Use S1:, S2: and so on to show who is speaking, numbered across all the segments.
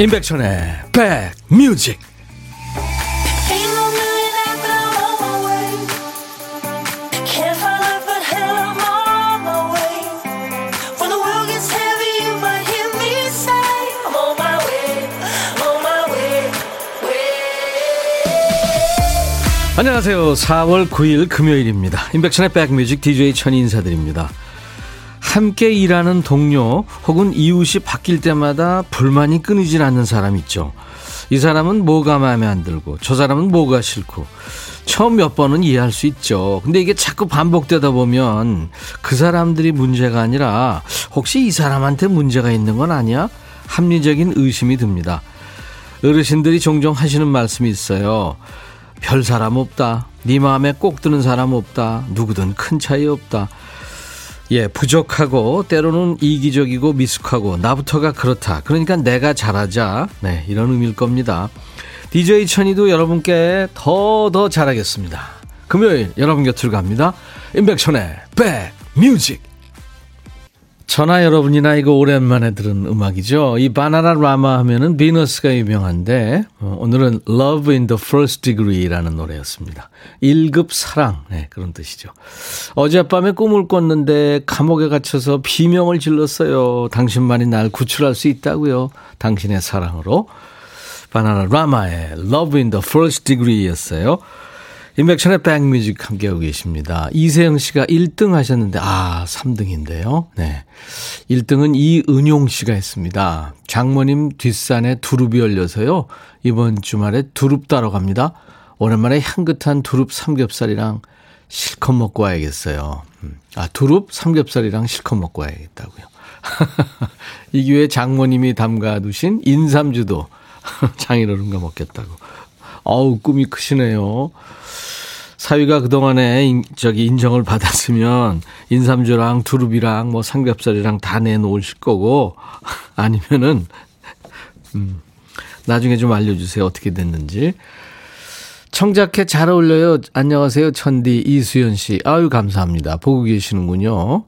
S1: 임백천의 백뮤직. 안녕하세요. 4월 9일 금요일입니다. 임백천의 백뮤직 DJ 천이 인사드립니다 함께 일하는 동료 혹은 이웃이 바뀔 때마다 불만이 끊이질 않는 사람 있죠. 이 사람은 뭐가 마음에 안 들고 저 사람은 뭐가 싫고 처음 몇 번은 이해할 수 있죠. 근데 이게 자꾸 반복되다 보면 그 사람들이 문제가 아니라 혹시 이 사람한테 문제가 있는 건 아니야? 합리적인 의심이 듭니다. 어르신들이 종종 하시는 말씀이 있어요. 별 사람 없다. 네 마음에 꼭 드는 사람 없다. 누구든 큰 차이 없다. 예, 부족하고 때로는 이기적이고 미숙하고 나부터가 그렇다. 그러니까 내가 잘하자. 네, 이런 의미일 겁니다. DJ 천이도 여러분께 더더 잘하겠습니다. 금요일 여러분 곁으로 갑니다. 임백천의 백 뮤직. 전화 여러분이나 이거 오랜만에 들은 음악이죠. 이 바나나 라마 하면은 비너스가 유명한데 어, 오늘은 Love in the First Degree라는 노래였습니다. 1급 사랑 네, 그런 뜻이죠. 어젯밤에 꿈을 꿨는데 감옥에 갇혀서 비명을 질렀어요. 당신만이 날 구출할 수 있다고요. 당신의 사랑으로 바나나 라마의 Love in the First Degree였어요. 인백천의 백뮤직 함께하고 계십니다. 이세영 씨가 1등 하셨는데, 아, 3등인데요. 네. 1등은 이은용 씨가 했습니다. 장모님 뒷산에 두릅이 열려서요. 이번 주말에 두릅 따러 갑니다. 오랜만에 향긋한 두릅 삼겹살이랑 실컷 먹고 와야겠어요. 음. 아, 두릅 삼겹살이랑 실컷 먹고 와야겠다고요. 이 기회에 장모님이 담가 두신 인삼주도 장인어른과 먹겠다고. 어우, 꿈이 크시네요. 사위가 그동안에 인, 저기 인정을 받았으면 인삼주랑 두릅이랑 뭐 삼겹살이랑 다 내놓으실 거고 아니면은 음, 나중에 좀 알려주세요. 어떻게 됐는지. 청자켓 잘 어울려요. 안녕하세요. 천디 이수연 씨. 아유 감사합니다. 보고 계시는군요.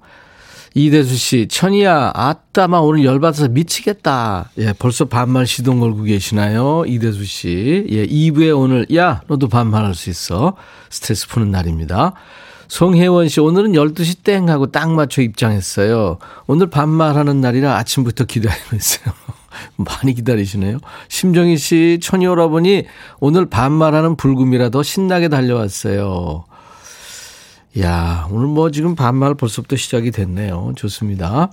S1: 이대수 씨, 천이야, 아따마 오늘 열받아서 미치겠다. 예, 벌써 반말 시동 걸고 계시나요? 이대수 씨. 예, 2부에 오늘, 야, 너도 반말할 수 있어. 스트레스 푸는 날입니다. 송혜원 씨, 오늘은 12시 땡 하고 딱 맞춰 입장했어요. 오늘 반말하는 날이라 아침부터 기다리고 있어요. 많이 기다리시네요. 심정희 씨, 천이 오라버니 오늘 반말하는 불금이라 더 신나게 달려왔어요. 야, 오늘 뭐 지금 반말 벌써부터 시작이 됐네요. 좋습니다.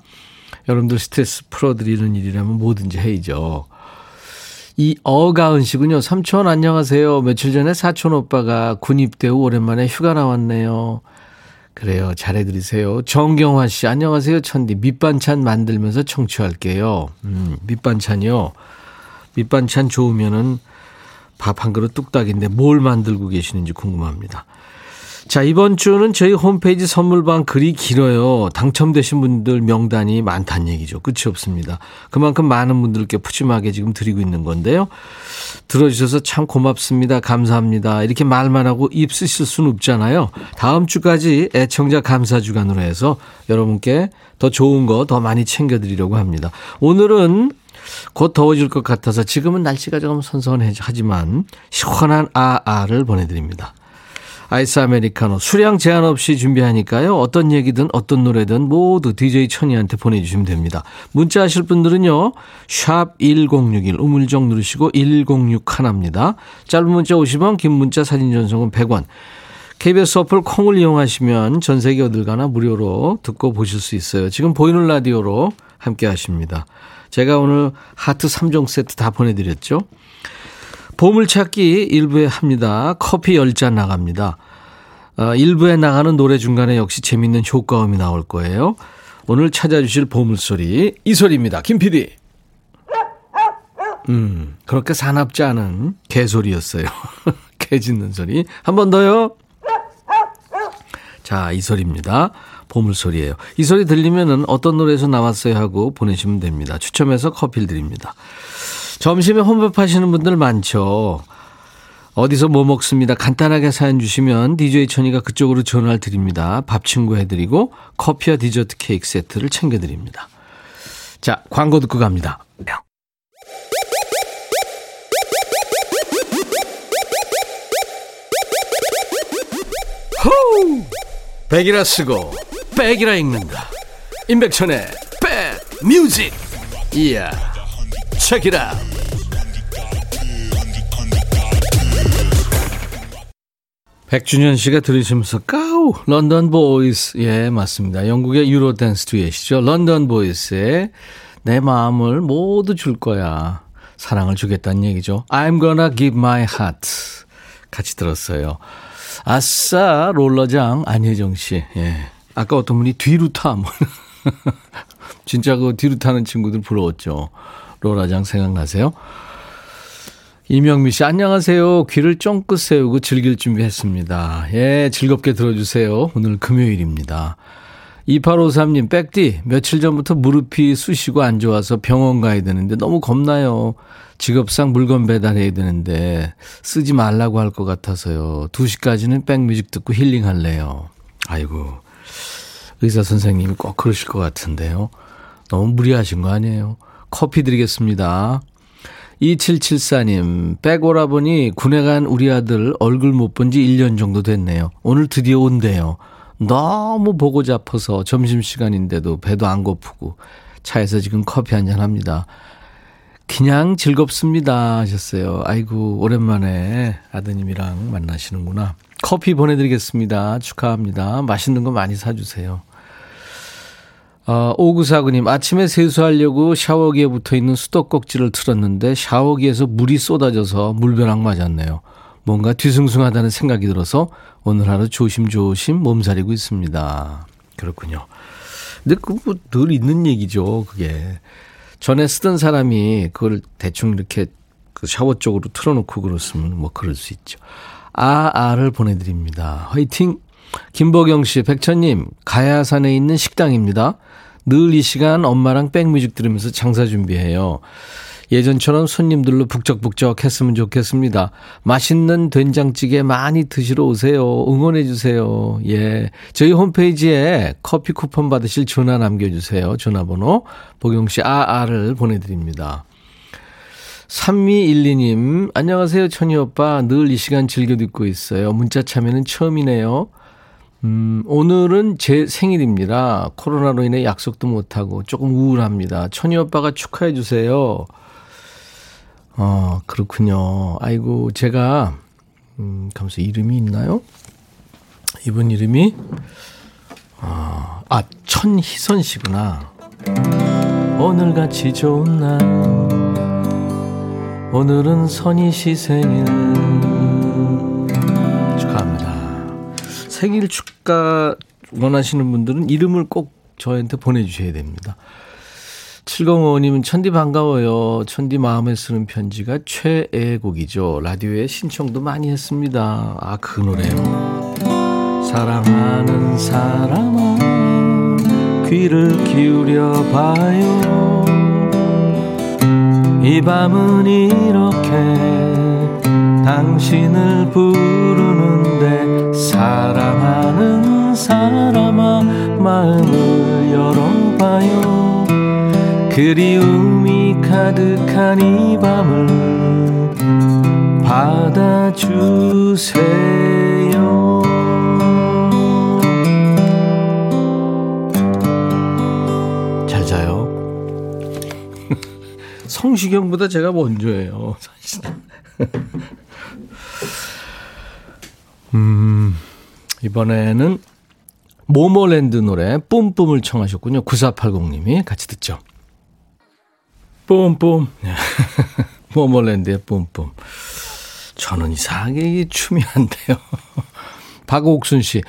S1: 여러분들 스트레스 풀어드리는 일이라면 뭐든지 해야죠. 이 어가은 씨군요. 삼촌 안녕하세요. 며칠 전에 사촌 오빠가 군 입대 후 오랜만에 휴가 나왔네요. 그래요. 잘해드리세요. 정경화 씨 안녕하세요. 천디 밑반찬 만들면서 청취할게요. 음, 밑반찬이요. 밑반찬 좋으면은 밥 한 그릇 뚝딱인데 뭘 만들고 계시는지 궁금합니다. 자, 이번 주는 저희 홈페이지 선물방 글이 길어요. 당첨되신 분들 명단이 많다는 얘기죠. 끝이 없습니다. 그만큼 많은 분들께 푸짐하게 지금 드리고 있는 건데요. 들어주셔서 참 고맙습니다. 감사합니다. 이렇게 말만 하고 입 쓰실 수는 없잖아요. 다음 주까지 애청자 감사 주간으로 해서 여러분께 더 좋은 거 더 많이 챙겨드리려고 합니다. 오늘은 곧 더워질 것 같아서 지금은 날씨가 조금 선선하지만 시원한 아아를 보내드립니다. 아이스 아메리카노 수량 제한 없이 준비하니까요. 어떤 얘기든 어떤 노래든 모두 DJ 천이한테 보내주시면 됩니다. 문자 하실 분들은요. 샵 1061 우물정 누르시고 106 하나입니다. 짧은 문자 50원 긴 문자 사진 전송은 100원. KBS 어플 콩을 이용하시면 전 세계 어딜 가나 무료로 듣고 보실 수 있어요. 지금 보이는 라디오로 함께 하십니다. 제가 오늘 하트 3종 세트 다 보내드렸죠. 보물찾기 일부에 합니다. 커피 10잔 나갑니다. 어, 일부에 나가는 노래 중간에 역시 재밌는 효과음이 나올 거예요. 오늘 찾아주실 보물소리 이 소리입니다. 김 PD. 음, 그렇게 사납지 않은 개소리였어요. 개 짖는 소리. 한 번 더요. 자, 이 소리입니다. 보물소리예요. 이 소리 들리면은 어떤 노래에서 나왔어요 하고 보내시면 됩니다. 추첨해서 커피를 드립니다. 점심에 혼밥하시는 분들 많죠. 어디서 뭐 먹습니다. 간단하게 사연 주시면 DJ 천이가 그쪽으로 전화를 드립니다. 밥 친구 해드리고 커피와 디저트 케이크 세트를 챙겨드립니다. 자, 광고 듣고 갑니다. 호우! 백이라 쓰고 백이라 읽는다. 임백천의 백 뮤직. 이야. 책이라. 백준현 씨가 들으시면서 까우 런던 보이스 예 맞습니다. 영국의 유로 댄스 듀엣이죠? 런던 보이스의 내 마음을 모두 줄 거야. 사랑을 주겠다는 얘기죠. I'm gonna give my heart. 같이 들었어요. 아싸 롤러장 안혜정 씨. 예. 아까 어떤 분이 뒤로 타 뭐. 진짜 그 뒤로 타는 친구들 부러웠죠 롤러장 생각나세요? 이명미 씨, 안녕하세요. 귀를 쫑긋 세우고 즐길 준비했습니다. 예, 즐겁게 들어주세요. 오늘 금요일입니다. 2853님, 백디, 며칠 전부터 무릎이 쑤시고 안 좋아서 병원 가야 되는데 너무 겁나요. 직업상 물건 배달해야 되는데 쓰지 말라고 할 것 같아서요. 2시까지는 백뮤직 듣고 힐링할래요. 아이고, 의사 선생님이 꼭 그러실 것 같은데요. 너무 무리하신 거 아니에요? 커피 드리겠습니다. 2774님, 백오라보니 군에 간 우리 아들 얼굴 못 본 지 1년 정도 됐네요. 오늘 드디어 온대요. 너무 보고 잡아서 점심시간인데도 배도 안 고프고 차에서 지금 커피 한잔 합니다. 그냥 즐겁습니다 하셨어요. 아이고, 오랜만에 아드님이랑 만나시는구나. 커피 보내드리겠습니다. 축하합니다. 맛있는 거 많이 사주세요. 어, 5949님, 아침에 세수하려고 샤워기에 붙어 있는 수도꼭지를 틀었는데 샤워기에서 물이 쏟아져서 물벼락 맞았네요. 뭔가 뒤숭숭하다는 생각이 들어서 오늘 하루 조심조심 몸살이고 있습니다. 그렇군요. 근데 그늘 있는 얘기죠, 그게. 전에 쓰던 사람이 그걸 대충 이렇게 그 샤워 쪽으로 틀어놓고 그렇으면 뭐 그럴 수 있죠. 아, 아를 보내드립니다. 화이팅! 김보경 씨, 백천님, 가야산에 있는 식당입니다. 늘 이 시간 엄마랑 백뮤직 들으면서 장사 준비해요. 예전처럼 손님들로 북적북적 했으면 좋겠습니다. 맛있는 된장찌개 많이 드시러 오세요. 응원해 주세요. 예. 저희 홈페이지에 커피 쿠폰 받으실 전화 남겨 주세요. 전화번호. 보경 씨 아아를 보내 드립니다. 3212님, 안녕하세요, 천희 오빠. 늘 이 시간 즐겨 듣고 있어요. 문자 참여는 처음이네요. 음, 오늘은 제 생일입니다. 코로나로 인해 약속도 못하고 조금 우울합니다. 천희 오빠가 축하해 주세요. 어, 그렇군요. 아이고, 제가, 음, 가면서 이름이 있나요? 이분 이름이, 어, 아, 천희선 씨구나. 오늘같이 좋은 날, 오늘은 선희 씨 생일. 생일 축가 원하시는 분들은 이름을 꼭 저한테 보내주셔야 됩니다. 705님은 천디 반가워요. 천디 마음에 쓰는 편지가 최애곡이죠. 라디오에 신청도 많이 했습니다. 아, 그 노래요. 사랑하는 사람아, 귀를 기울여 봐요. 이 밤은 이렇게 당신을 부르 그리움이 가득한 이 밤을 받아주세요 잘 자요 성시경보다 제가 먼저예요 사실 음, 이번에는 모모랜드 노래 뿜뿜을 청하셨군요. 9480님이 같이 듣죠. 뿜뿜. 모모랜드의 뿜뿜. 저는 이상하게 춤이 안 돼요. 박옥순 씨.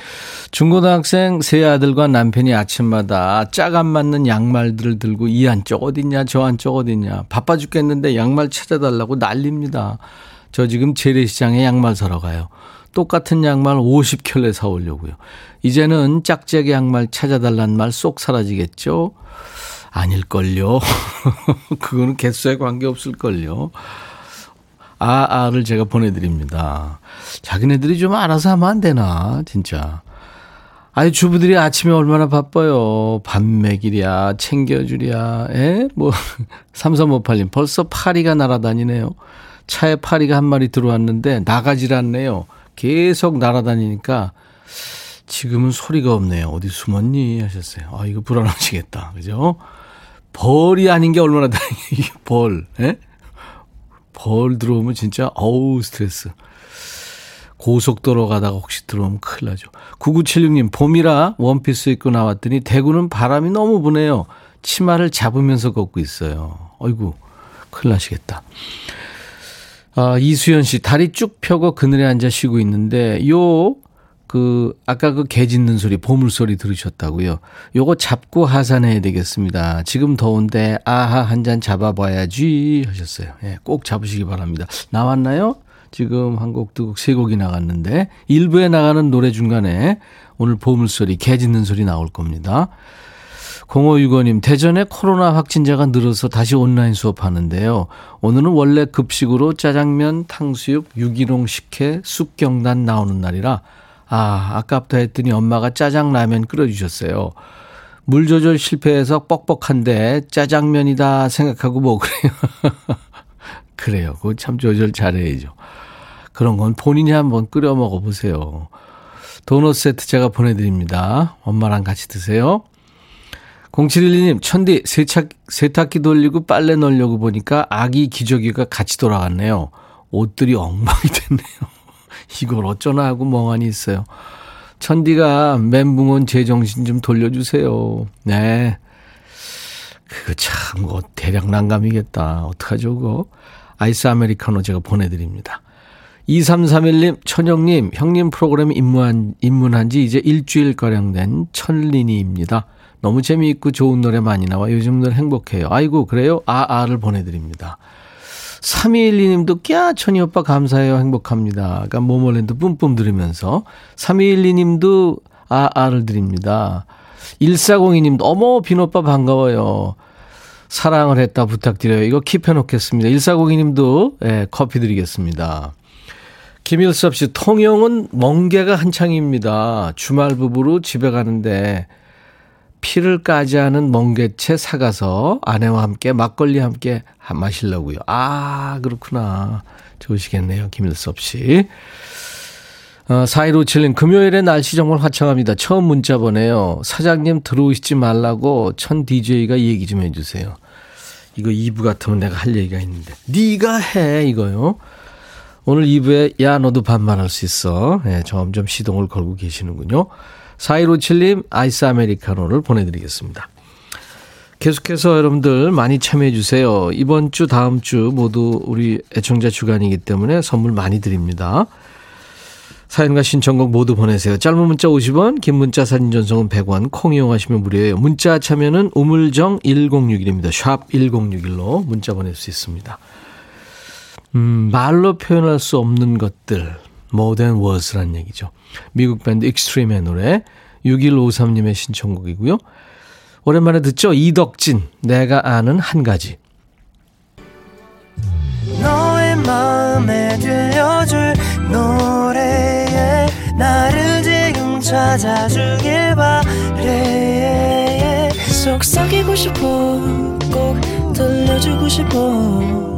S1: 중고등학생 세 아들과 남편이 아침마다 짝 안 맞는 양말들을 들고 이 안쪽 어딨냐 저 안쪽 어딨냐 바빠 죽겠는데 양말 찾아달라고 난립니다. 저 지금 재래시장에 양말 사러 가요. 똑같은 양말 50켤레 사오려고요. 이제는 짝짝이 양말 찾아달란 말 쏙 사라지겠죠? 아닐걸요. 그거는 개수에 관계없을걸요. 아, 아를 제가 보내드립니다. 자기네들이 좀 알아서 하면 안 되나, 진짜. 아니, 주부들이 아침에 얼마나 바빠요. 밤매길이야, 챙겨주랴, 에? 뭐, 3358님, 벌써 파리가 날아다니네요. 차에 파리가 한 마리 들어왔는데 나가질 않네요. 계속 날아다니니까 지금은 소리가 없네요. 어디 숨었니? 하셨어요. 아, 이거 불안하시겠다. 그죠? 벌이 아닌 게 얼마나 다행이에요. 벌. 예? 벌 들어오면 진짜, 어우, 스트레스. 고속도로 가다가 혹시 들어오면 큰일 나죠. 9976님, 봄이라 원피스 입고 나왔더니 대구는 바람이 너무 부네요. 치마를 잡으면서 걷고 있어요. 어이구, 큰일 나시겠다. 아, 이수연 씨, 다리 쭉 펴고 그늘에 앉아 쉬고 있는데, 요, 그, 아까 그 개 짖는 소리, 보물 소리 들으셨다고요. 요거 잡고 하산해야 되겠습니다. 지금 더운데, 아하, 한 잔 잡아봐야지. 하셨어요. 예, 꼭 잡으시기 바랍니다. 나왔나요? 지금 한 곡, 두 곡, 세 곡이 나갔는데, 일부에 나가는 노래 중간에 오늘 보물 소리, 개 짖는 소리 나올 겁니다. 0565님, 대전에 코로나 확진자가 늘어서 다시 온라인 수업하는데요. 오늘은 원래 급식으로 짜장면, 탕수육, 유기농 식혜, 쑥경단 나오는 날이라, 아, 아깝다 했더니 엄마가 짜장라면 끓여주셨어요. 물 조절 실패해서 뻑뻑한데 짜장면이다 생각하고 먹으래요. 그래요. 그거 참 조절 잘해야죠. 그런 건 본인이 한번 끓여 먹어보세요. 도넛 세트 제가 보내드립니다. 엄마랑 같이 드세요. 0712님, 천디, 세탁, 세탁기 돌리고 빨래 넣으려고 보니까 아기 기저귀가 같이 돌아갔네요. 옷들이 엉망이 됐네요. 이걸 어쩌나 하고 멍하니 있어요. 천디가 멘붕 온 제 정신 좀 돌려주세요. 네. 그거 참, 뭐, 대략 난감이겠다. 어떡하죠, 그거? 아이스 아메리카노 제가 보내드립니다. 2331님, 천영님, 형님 프로그램 입문한, 입문한 지 이제 일주일가량 된 천린이입니다. 너무 재미있고 좋은 노래 많이 나와 요즘 늘 행복해요. 아이고, 그래요? 아, 아를 보내드립니다. 3212님도 꺄 천이 오빠 감사해요 행복합니다. 그러니까 모모랜드 뿜뿜 들으면서 3212님도 아 아를 드립니다. 1402님도 어머 빈오빠 반가워요. 사랑을 했다 부탁드려요. 이거 킵해 놓겠습니다. 1402님도 예, 커피 드리겠습니다. 김일섭 씨, 통영은 멍게가 한창입니다. 주말 부부로 집에 가는데 피를 까지 않은 멍게채 사가서 아내와 함께 막걸리 함께 마시려고요. 아, 그렇구나. 좋으시겠네요. 김일섭 씨. 어, 4157님, 금요일에 날씨 정말 화창합니다. 처음 문자 보내요. 사장님 들어오시지 말라고 천 DJ가 얘기 좀 해주세요. 이거 2부 같으면 내가 할 얘기가 있는데. 네가 해, 이거요. 오늘 2부에, 야, 너도 반말할 수 있어. 예, 점점 시동을 걸고 계시는군요. 4157님 아이스 아메리카노를 보내드리겠습니다. 계속해서 여러분들 많이 참여해 주세요. 이번 주, 다음 주 모두 우리 애청자 주간이기 때문에 선물 많이 드립니다. 사연과 신청곡 모두 보내세요. 짧은 문자 50원, 긴 문자 사진 전송은 100원, 콩 이용하시면 무료예요. 문자 참여는 우물정 1061입니다. 샵 1061로 문자 보낼 수 있습니다. 음, 말로 표현할 수 없는 것들, more than words란 얘기죠. 미국 밴드 익스트림의 노래 6153님의 신청곡이고요. 오랜만에 듣죠? 이덕진 내가 아는 한 가지 너의 마음에 들려줄 노래에 나를 지금 찾아주길 바래 속삭이고 싶어 꼭 들려주고 싶어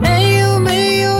S1: 매우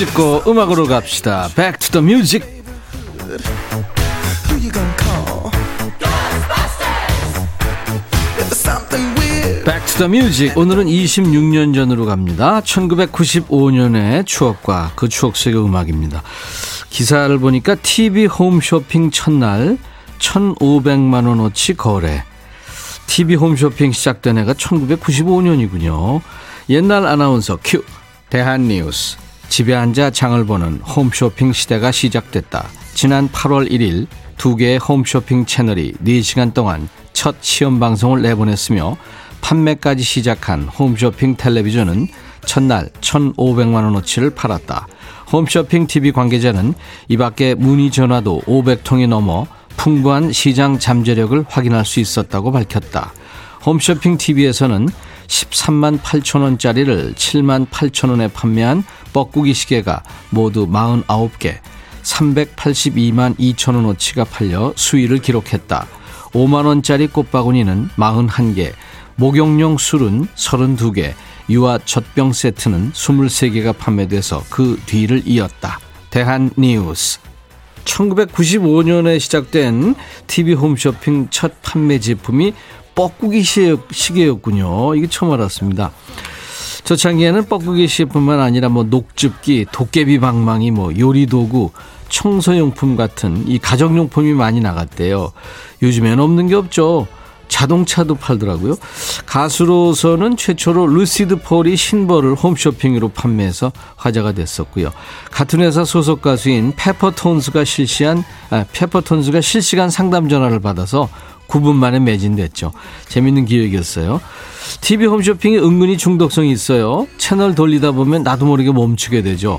S1: 찍고 음악으로 갑시다. Back to the music. Music. 오늘은 26년 전으로 갑니다. 1995년의 추억과 그 추억 속의 음악입니다. 기사를 보니까 TV 홈쇼핑 첫날 1,500만 원어치 거래. TV 홈쇼핑 시작된 해가 1995년이군요. 옛날 아나운서 큐. 대한뉴스. 집에 앉아 장을 보는 홈쇼핑 시대가 시작됐다. 지난 8월 1일 두 개의 홈쇼핑 채널이 4시간 동안 첫 시험 방송을 내보냈으며 판매까지 시작한 홈쇼핑 텔레비전은 첫날 1,500만 원어치를 팔았다. 홈쇼핑 TV 관계자는 이 밖에 문의 전화도 500통이 넘어 풍부한 시장 잠재력을 확인할 수 있었다고 밝혔다. 홈쇼핑 TV에서는 13만 8천 원짜리를 7만 8천 원에 판매한 뻐꾸기 시계가 모두 49개, 382만 2천 원어치가 팔려 수위를 기록했다. 5만 원짜리 꽃바구니는 41개, 목욕용 술은 32개, 유아 젖병 세트는 23개가 판매돼서 그 뒤를 이었다. 대한 뉴스. 1995년에 시작된 TV 홈쇼핑 첫 판매 제품이 뻐꾸기 시계였군요. 이게 처음 알았습니다. 초창기에는 뻐꾸기 시계뿐만 아니라 뭐 녹즙기, 도깨비 방망이, 뭐 요리 도구, 청소용품 같은 이 가정용품이 많이 나갔대요. 요즘엔 없는 게 없죠. 자동차도 팔더라고요. 가수로서는 최초로 루시드 폴이 신버를 홈쇼핑으로 판매해서 화제가 됐었고요. 같은 회사 소속 가수인 페퍼톤스가 실시한 아, 페퍼톤스가 실시간 상담 전화를 받아서 9분 만에 매진됐죠. 재밌는 기획이었어요. TV 홈쇼핑이 은근히 중독성이 있어요. 채널 돌리다 보면 나도 모르게 멈추게 되죠.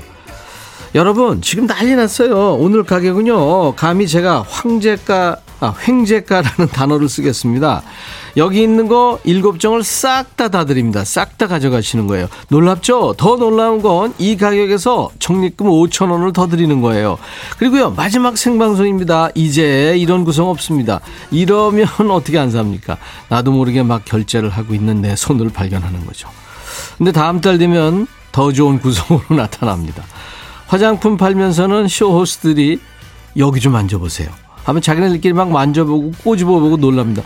S1: 여러분 지금 난리 났어요. 오늘 가격은요. 감히 제가 황제가 아, 횡재가라는 단어를 쓰겠습니다. 여기 있는 거 일곱 정을 싹 다 다 드립니다. 싹 다 가져가시는 거예요. 놀랍죠? 더 놀라운 건 이 가격에서 적립금 5천 원을 더 드리는 거예요. 그리고요 마지막 생방송입니다. 이제 이런 구성 없습니다. 이러면 어떻게 안 삽니까? 나도 모르게 막 결제를 하고 있는 내 손을 발견하는 거죠. 근데 다음 달 되면 더 좋은 구성으로 나타납니다. 화장품 팔면서는 쇼호스들이 여기 좀 앉아보세요. 하면 자기네들끼리 막 만져보고 꼬집어보고 놀랍니다.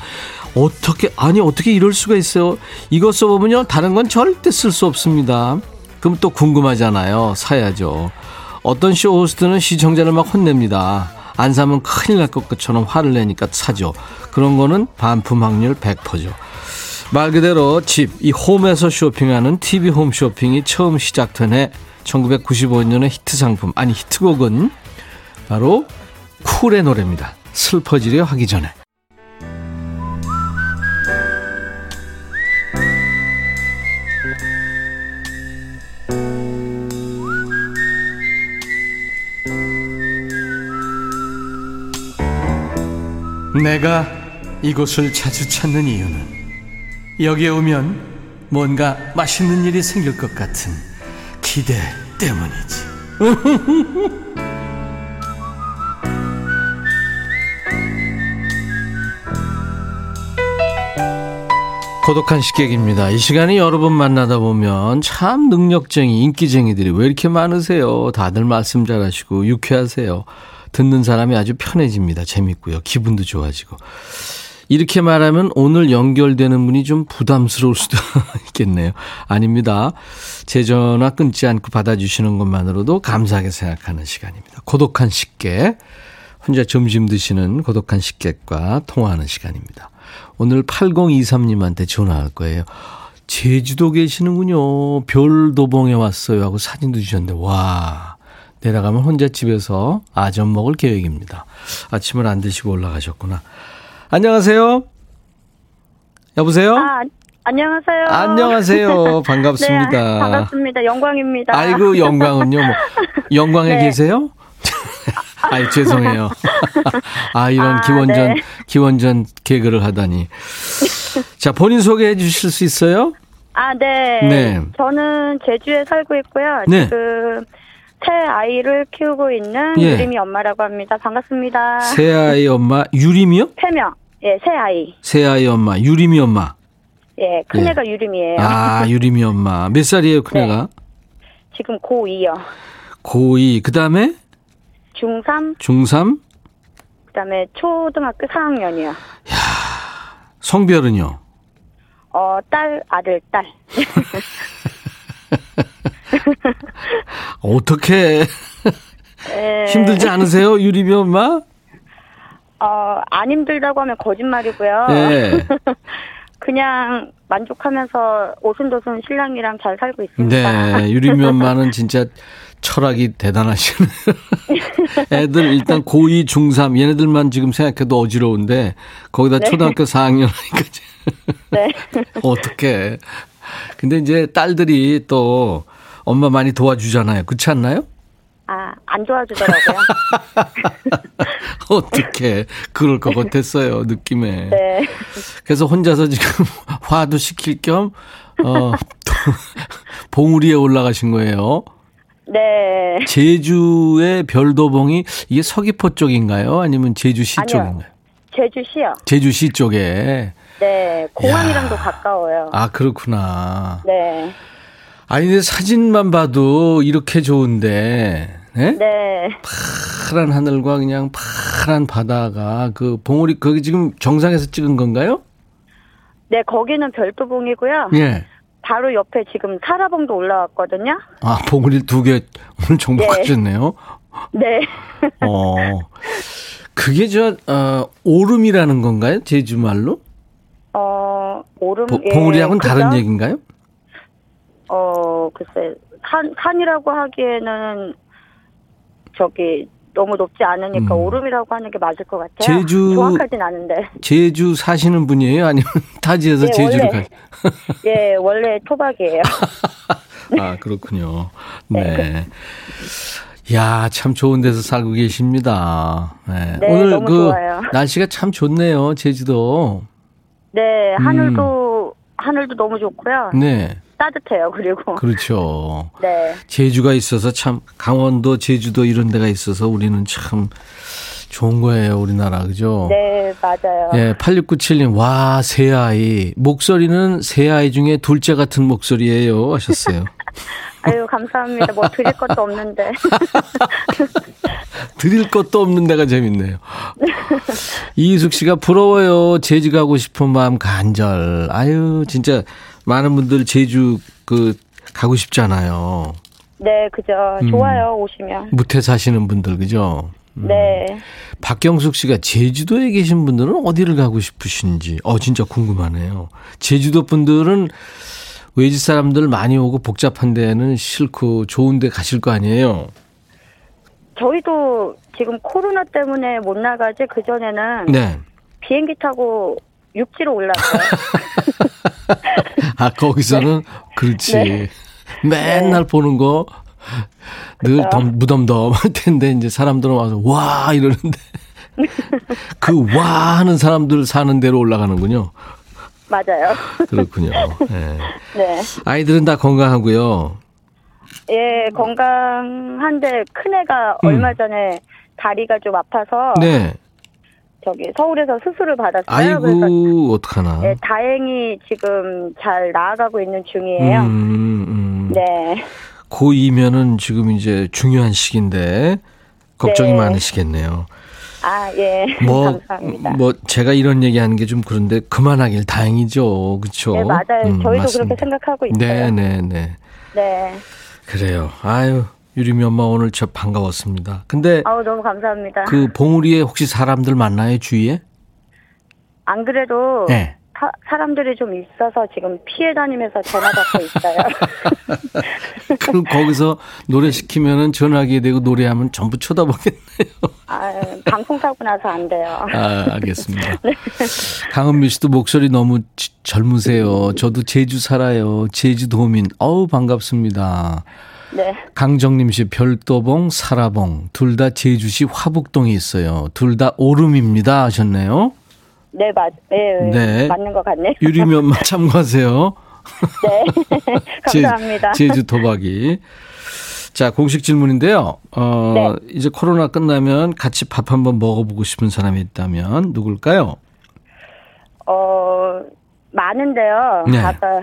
S1: 어떻게 아니 어떻게 이럴 수가 있어요? 이거 써보면요 다른 건 절대 쓸 수 없습니다. 그럼 또 궁금하잖아요. 사야죠. 어떤 쇼 호스트는 시청자를 막 혼냅니다. 안 사면 큰일 날 것처럼 화를 내니까 사죠. 그런 거는 반품 확률 100%죠. 말 그대로 집, 이 홈에서 쇼핑하는 TV 홈 쇼핑이 처음 시작된 해 1995년의 히트 상품, 아니 히트곡은 바로 쿨의 노래입니다. 슬퍼지려 하기 전에. 내가 이곳을 자주 찾는 이유는 여기에 오면 뭔가 맛있는 일이 생길 것 같은 기대 때문이지. 고독한 식객입니다. 이 시간에 여러분 만나다 보면 참 능력쟁이, 인기쟁이들이 왜 이렇게 많으세요? 다들 말씀 잘하시고 유쾌하세요. 듣는 사람이 아주 편해집니다. 재밌고요. 기분도 좋아지고. 이렇게 말하면 오늘 연결되는 분이 좀 부담스러울 수도 있겠네요. 아닙니다. 제 전화 끊지 않고 받아주시는 것만으로도 감사하게 생각하는 시간입니다. 고독한 식객. 혼자 점심 드시는 고독한 식객과 통화하는 시간입니다. 오늘 8023님한테 전화할 거예요. 제주도 계시는군요. 별도봉에 왔어요. 하고 사진도 주셨는데, 와. 내려가면 혼자 집에서 아점 먹을 계획입니다. 아침을 안 드시고 올라가셨구나. 안녕하세요. 여보세요?
S2: 아, 안녕하세요.
S1: 안녕하세요. 반갑습니다. 네,
S2: 반갑습니다. 영광입니다.
S1: 아이고, 영광은요. 뭐, 영광에 네. 계세요? 아이, 죄송해요. 아, 이런 아, 기원전, 네. 기원전 개그를 하다니. 자, 본인 소개해 주실 수 있어요?
S2: 아, 네. 네. 저는 제주에 살고 있고요. 네. 지금 새 아이를 키우고 있는 예. 유림이 엄마라고 합니다. 반갑습니다.
S1: 새 아이 엄마, 유림이요?
S2: 세명. 예, 새 아이.
S1: 새 아이 엄마, 유림이 엄마.
S2: 예, 큰애가 예. 유림이에요.
S1: 아, 유림이 엄마. 몇 살이에요, 큰애가? 네.
S2: 지금 고2요.
S1: 고2. 그 다음에?
S2: 중3.
S1: 중3?
S2: 그 다음에 초등학교 4학년이요. 야,
S1: 성별은요?
S2: 어, 딸, 아들, 딸.
S1: 어떻게 힘들지 않으세요, 유리비 엄마?
S2: 어, 안 힘들다고 하면 거짓말이고요. 네. 그냥 만족하면서 오순도순 신랑이랑 잘 살고 있습니다.
S1: 네, 유리미 엄마는 진짜 철학이 대단하시네요. 애들 일단 고2, 중3 얘네들만 지금 생각해도 어지러운데 거기다 네. 초등학교 4학년 하니까 네. 어떻게? 근데 이제 딸들이 또 엄마 많이 도와주잖아요. 그렇지 않나요?
S2: 아, 안 도와주더라고요.
S1: 어떻게 그럴 것 같았어요, 느낌에. 네. 그래서 혼자서 지금 화도 시킬 겸, 어, 봉우리에 올라가신 거예요.
S2: 네.
S1: 제주의 별도봉이 이게 서귀포 쪽인가요? 아니면 제주시 아니요. 쪽인가요?
S2: 제주시요.
S1: 제주시 쪽에.
S2: 네. 공항이랑도 야. 가까워요.
S1: 아, 그렇구나.
S2: 네.
S1: 아니, 근데 사진만 봐도 이렇게 좋은데, 네?
S2: 네.
S1: 파란 하늘과 그냥 파란 바다가 그 봉우리, 거기 지금 정상에서 찍은 건가요?
S2: 네, 거기는 별도봉이고요.
S1: 예.
S2: 바로 옆에 지금 사라봉도 올라왔거든요.
S1: 아, 봉우리 두 개 오늘 정복하셨네요.
S2: 네.
S1: 어. 그게 저, 어, 오름이라는 건가요? 제주 말로?
S2: 어, 오름. 보,
S1: 봉우리하고는 예, 다른 얘기인가요?
S2: 어, 글쎄, 산, 산이라고 하기에는 저기 너무 높지 않으니까 음. 오름이라고 하는 게 맞을 것 같아요. 제주 정확하진 않은데.
S1: 제주 사시는 분이에요? 아니면 타지에서 예, 제주를 가?
S2: 예, 원래 토박이에요.
S1: 아 그렇군요. 네. 네. 야, 참 좋은 데서 살고 계십니다. 네.
S2: 네 오늘 그 좋아요.
S1: 날씨가 참 좋네요, 제주도.
S2: 네, 하늘도 음. 하늘도 너무 좋고요.
S1: 네.
S2: 따뜻해요. 그리고
S1: 그렇죠.
S2: 네.
S1: 제주가 있어서 참 강원도, 제주도 이런 데가 있어서 우리는 참 좋은 거예요, 우리나라. 그죠?
S2: 네, 맞아요.
S1: 예, 8697님. 와, 새 아이. 목소리는 새 아이 중에 둘째 같은 목소리예요. 하셨어요.
S2: 아유, 감사합니다. 뭐 드릴 것도 없는데.
S1: 드릴 것도 없는 데가 재밌네요. 이희숙 씨가 부러워요. 제주 가고 싶은 마음 간절. 아유, 진짜 많은 분들 제주 그 가고 싶잖아요.
S2: 네, 그죠. 음. 좋아요, 음, 오시면.
S1: 무태 사시는 분들, 그죠?
S2: 음. 네.
S1: 박경숙 씨가 제주도에 계신 분들은 어디를 가고 싶으신지, 어, 진짜 궁금하네요. 제주도 분들은 외지 사람들 많이 오고 복잡한 데는 싫고 좋은 데 가실 거 아니에요?
S2: 저희도 지금 코로나 때문에 못 나가지, 그전에는.
S1: 네.
S2: 비행기 타고 육지로 올라가요.
S1: 아, 거기서는, 네. 그렇지. 네. 맨날 네. 보는 거, 늘 덤, 무덤덤할 텐데, 이제 사람들은 와서, 와! 이러는데. 그 와! 하는 사람들 사는 데로 올라가는군요.
S2: 맞아요.
S1: 그렇군요. 네.
S2: 네.
S1: 아이들은 다 건강하고요.
S2: 예, 건강한데 큰 애가 음. 얼마 전에 다리가 좀 아파서
S1: 네.
S2: 저기 서울에서 수술을 받았어요.
S1: 아이고 어떡하나.
S2: 네, 다행히 지금 잘 나아가고 있는 중이에요.
S1: 음, 음.
S2: 네.
S1: 고2면은 지금 이제 중요한 시기인데 걱정이 네. 많으시겠네요.
S2: 아, 예. 뭐, 감사합니다.
S1: 뭐, 제가 이런 얘기 하는 게 좀 그런데 그만하길 다행이죠. 그렇죠?
S2: 네, 맞아요. 음, 저희도 맞습니다. 그렇게 생각하고 있어요.
S1: 네, 네, 네.
S2: 네.
S1: 그래요. 아유, 유리미 엄마 오늘 저 반가웠습니다. 근데
S2: 아우 너무 감사합니다.
S1: 그 봉우리에 혹시 사람들 만나요 주위에?
S2: 안 그래도 네. 사, 사람들이 좀 있어서 지금 피해 다니면서 전화 받고 있어요.
S1: 그럼 거기서 노래 시키면은 전화기에 대고 노래하면 전부 쳐다보겠네요.
S2: 아, 방송 사고 나서 안 돼요.
S1: 아, 알겠습니다. 네. 강은미 씨도 목소리 너무 젊으세요. 저도 제주 살아요. 제주도민. 어우, 반갑습니다.
S2: 네.
S1: 강정림 씨 별도봉, 사라봉 둘 다 제주시 화북동에 있어요. 둘 다 오름입니다 하셨네요.
S2: 네, 맞, 네, 네. 맞는 것 같네.
S1: 유리면만 참고하세요.
S2: 네, 감사합니다.
S1: 제, 주 도박이. 자, 공식 질문인데요. 어, 네. 이제 코로나 끝나면 같이 밥 한번 먹어보고 싶은 사람이 있다면 누굴까요?
S2: 어, 많은데요. 네. 아까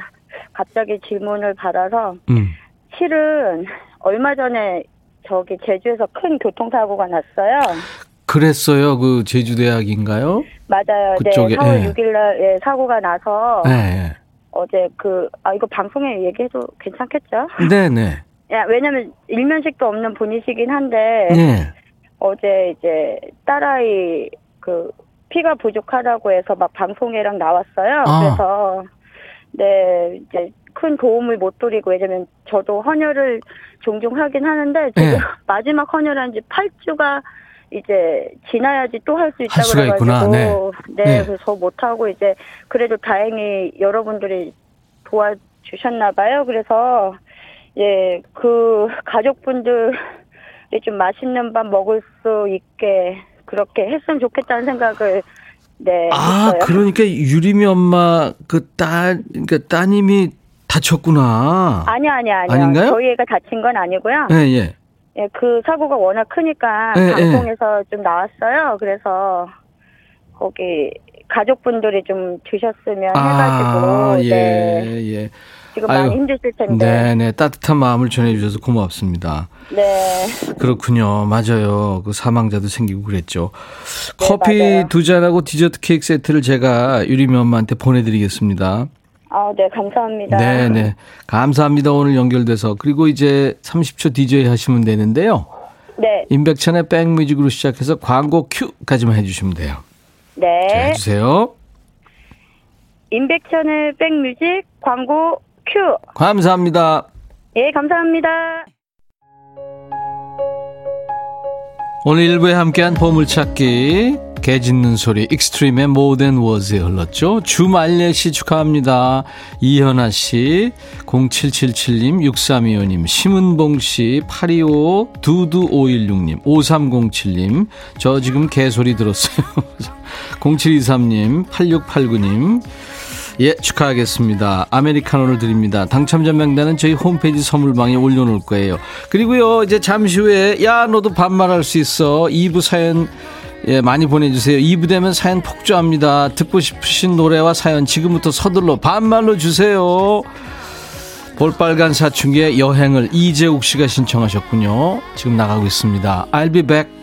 S2: 갑자기 질문을 받아서 음. 실은 얼마 전에 저기 제주에서 큰 교통사고가 났어요.
S1: 그랬어요. 그 제주대학인가요?
S2: 맞아요. 네, 그쪽에, 네. 4월 네. 6일 날 예, 사고가 나서
S1: 네.
S2: 어제 그 아 이거 방송에 얘기해도 괜찮겠죠?
S1: 네네. 네.
S2: 야, 왜냐면 일면식도 없는 분이시긴 한데
S1: 네.
S2: 어제 이제 딸아이 그 피가 부족하다고 해서 막 방송에랑 나왔어요. 아. 그래서 네 이제 큰 도움을 못 드리고 왜냐면 저도 헌혈을 종종 하긴 하는데 지금 네. 마지막 헌혈한 지 8주가 이제 지나야지 또 할 수 있다고 그래가지고 네. 네, 네. 그래서 못 하고 이제 그래도 다행히 여러분들이 도와주셨나 봐요. 그래서 예 그 가족분들이 좀 맛있는 밥 먹을 수 있게 그렇게 했으면 좋겠다는 생각을 네.
S1: 아 했어요. 그러니까 유림이 엄마 그 딸 그러니까 따님이 다쳤구나.
S2: 아니 아니 아니요. 아닌가요? 저희 애가 다친 건 아니고요.
S1: 예 예.
S2: 예, 그 사고가 워낙 크니까 예, 예. 방송에서 예. 좀 나왔어요. 그래서 거기 가족분들이 좀 드셨으면 아, 해가지고 예, 네. 예. 지금 아유, 많이 힘드실 텐데.
S1: 네, 네. 따뜻한 마음을 전해주셔서 고맙습니다.
S2: 네.
S1: 그렇군요. 맞아요. 그 사망자도 생기고 그랬죠. 네, 커피 맞아요. 두 잔하고 디저트 케이크 세트를 제가 유리미 엄마한테 보내드리겠습니다.
S2: 아, 네, 감사합니다.
S1: 네, 네. 감사합니다. 오늘 연결돼서. 그리고 이제 30초 DJ 하시면 되는데요.
S2: 네.
S1: 임백천의 백뮤직으로 시작해서 광고 큐까지만 해주시면 돼요.
S2: 네.
S1: 자, 해주세요.
S2: 임백천의 백뮤직 광고 큐.
S1: 감사합니다.
S2: 예, 감사합니다.
S1: 오늘 일부에 함께한 보물찾기 개 짖는 소리 익스트림의 모든 워즈에 흘렀죠. 주말례 씨 축하합니다. 이현아 씨, 0777님, 6325님, 심은봉 씨, 825, 두두516님, 5307님, 저 지금 개소리 들었어요. 0723님, 8689님, 예, 축하하겠습니다. 아메리카노를 드립니다. 당첨자 명단은 저희 홈페이지 선물방에 올려놓을 거예요. 그리고요, 이제 잠시 후에, 야, 너도 반말할 수 있어. 2부 사연 예, 많이 보내주세요. 2부 되면 사연 폭주합니다. 듣고 싶으신 노래와 사연 지금부터 서둘러 반말로 주세요. 볼빨간 사춘기의 여행을 이재욱 씨가 신청하셨군요. 지금 나가고 있습니다. I'll be back.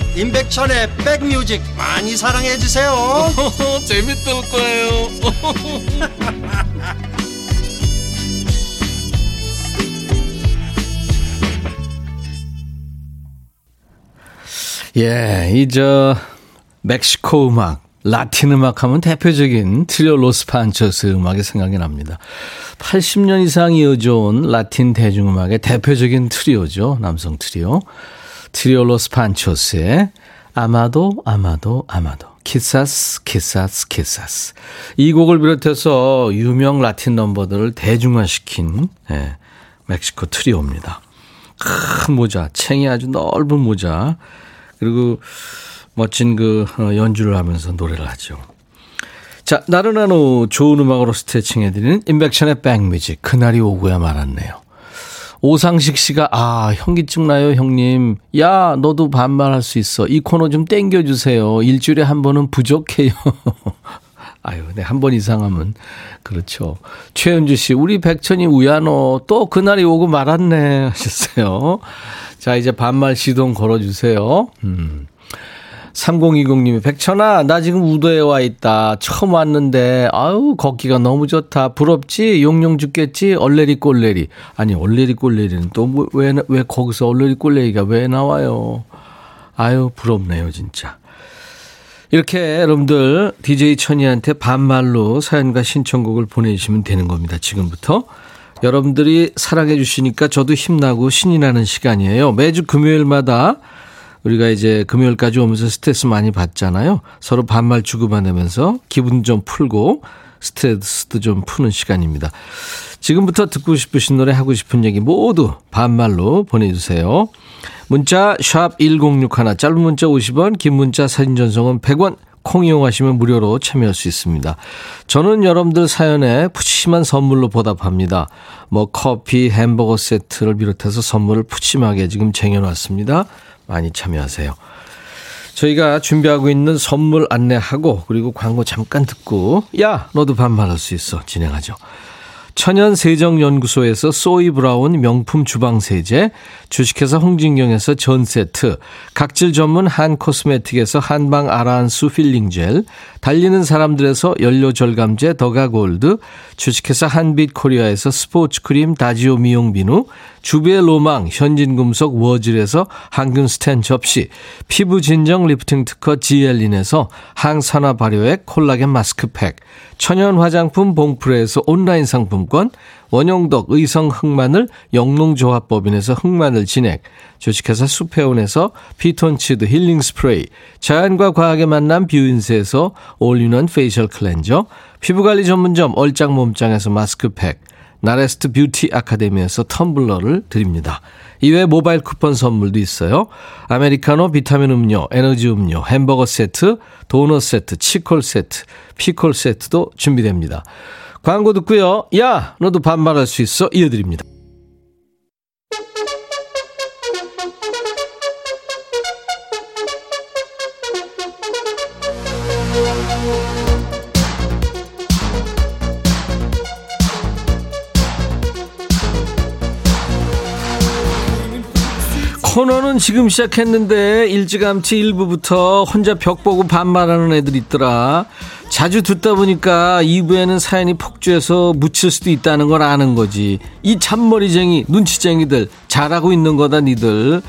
S3: 임백천의 백뮤직 많이 사랑해 주세요.
S4: 재밌을 거예요.
S1: 예, 이저 멕시코 음악, 라틴 음악 하면 대표적인 트리오 로스 판처스 음악이 생각이 납니다. 80년 이상 이어져온 라틴 대중음악의 대표적인 트리오죠. 남성 트리오. 트리오 로스 판초스의 아마도 아마도 아마도 Quizás Quizás Quizás 이 곡을 비롯해서 유명 라틴 넘버들을 대중화시킨 예, 멕시코 트리오입니다. 큰 모자, 챙이 아주 넓은 모자 그리고 멋진 그 어, 연주를 하면서 노래를 하죠. 자, 나른한 후 좋은 음악으로 스트레칭 해드리는 인백션의 백뮤직 그날이 오고야 말았네요. 오상식 씨가 아 현기증 나요 형님. 야 너도 반말할 수 있어. 이 코너 좀 땡겨주세요. 일주일에 한 번은 부족해요. 아유, 네, 한 번 이상 하면. 그렇죠. 최은주 씨, 우리 백천이 우야노, 또 그날이 오고 말았네. 하셨어요. 자, 이제 반말 시동 걸어주세요. 음. 3020님이 백천아 나 지금 우도에 와 있다. 처음 왔는데 아유 걷기가 너무 좋다. 부럽지? 용용 죽겠지? 얼레리 꼴레리. 아니 얼레리 꼴레리는 또 왜왜 뭐, 왜 거기서 얼레리 꼴레리가 왜 나와요? 아유 부럽네요 진짜. 이렇게 여러분들 DJ 천이한테 반말로 사연과 신청곡을 보내주시면 되는 겁니다 지금부터. 여러분들이 사랑해 주시니까 저도 힘나고 신이 나는 시간이에요. 매주 금요일마다 우리가 이제 금요일까지 오면서 스트레스 많이 받잖아요. 서로 반말 주고받으면서 기분 좀 풀고 스트레스도 좀 푸는 시간입니다. 지금부터 듣고 싶으신 노래 하고 싶은 얘기 모두 반말로 보내주세요. 문자 샵 1061, 짧은 문자 50원, 긴 문자 사진 전송은 100원, 콩 이용하시면 무료로 참여할 수 있습니다. 저는 여러분들 사연에 푸짐한 선물로 보답합니다. 뭐 커피, 햄버거 세트를 비롯해서 선물을 푸짐하게 지금 쟁여놨습니다. 많이 참여하세요. 저희가 준비하고 있는 선물 안내하고 그리고 광고 잠깐 듣고 야 너도 반말할 수 있어 진행하죠. 천연세정연구소에서 소이브라운 명품 주방세제, 주식회사 홍진경에서 전세트, 각질 전문 한 코스메틱에서 한방 아라한수 필링젤, 달리는 사람들에서 연료절감제 더가골드, 주식회사 한빛코리아에서 스포츠크림 다지오 미용비누, 주베 로망 현진금속 워즐에서 항균 스텐 접시, 피부 진정 리프팅 특허 지엘린에서 항산화 발효액 콜라겐 마스크팩, 천연 화장품 봉프레에서 온라인 상품권, 원용덕 의성 흑마늘 영농조합법인에서 흑마늘 진액, 주식회사 수페온에서 피톤치드 힐링 스프레이, 자연과 과학의 만남 뷰인스에서 올리원 facial cleanser, 피부관리 전문점 얼짱 몸짱에서 마스크팩, 나레스트 뷰티 아카데미에서 텀블러를 드립니다. 이외에 모바일 쿠폰 선물도 있어요. 아메리카노 비타민 음료, 에너지 음료, 햄버거 세트, 도넛 세트, 치콜 세트, 피콜 세트도 준비됩니다. 광고 듣고요. 야, 너도 반말할 수 있어. 이어드립니다. 코너는 지금 시작했는데 일찌감치 1부부터 혼자 벽 보고 반말하는 애들 있더라. 자주 듣다 보니까 2부에는 사연이 폭주해서 묻힐 수도 있다는 걸 아는 거지. 이 참머리쟁이, 눈치쟁이들 잘하고 있는 거다 니들.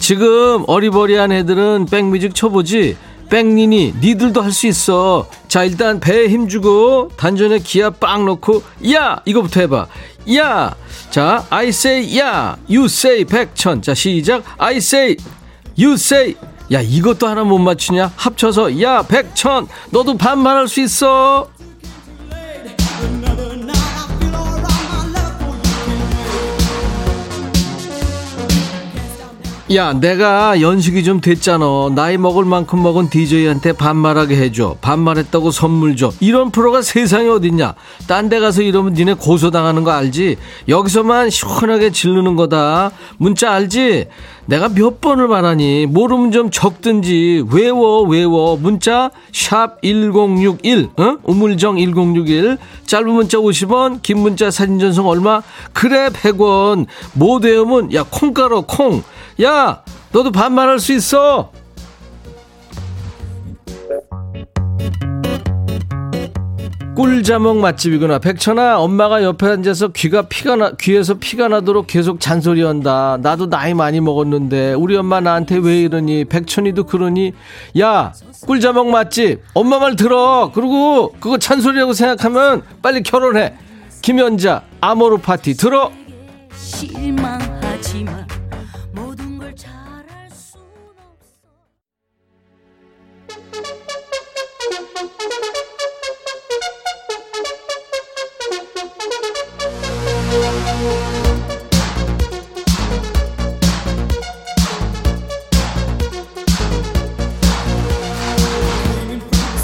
S1: 지금 어리버리한 애들은 백뮤직 쳐보지. 백니니 니들도 할 수 있어. 자 일단 배에 힘주고 단전에 기아 빵 넣고 야 이거부터 해봐. 야 자, I say 야, you say 백천. 자, 시작. I say, you say. 야, 이것도 하나 못 맞추냐? 합쳐서 야, 백천. 너도 반말할 수 있어. 야, 내가 연식이 좀 됐잖아. 나이 먹을 만큼 먹은 DJ한테 반말하게 해줘. 반말했다고 선물 줘. 이런 프로가 세상에 어딨냐. 딴 데 가서 이러면 니네 고소당하는 거 알지? 여기서만 시원하게 지르는 거다. 문자 알지? 내가 몇 번을 말하니. 모르면 좀 적든지. 외워, 외워. 문자, 샵 1061. 어? 우물정 1061. 짧은 문자 50원, 긴 문자 사진 전송 얼마? 그래, 100원. 못 외우면, 야, 콩가루, 콩. 야, 너도 반말할 수 있어. 꿀자먹 맛집이구나. 백천아, 엄마가 옆에 앉아서 귀가 피가 나, 귀에서 피가 나도록 계속 잔소리한다. 나도 나이 많이 먹었는데, 우리 엄마 나한테 왜 이러니? 백천이도 그러니? 야, 꿀자먹 맛집. 엄마 말 들어. 그리고 그거 잔소리라고 생각하면 빨리 결혼해. 김연자, 아모르 파티 들어. 실망하지 마.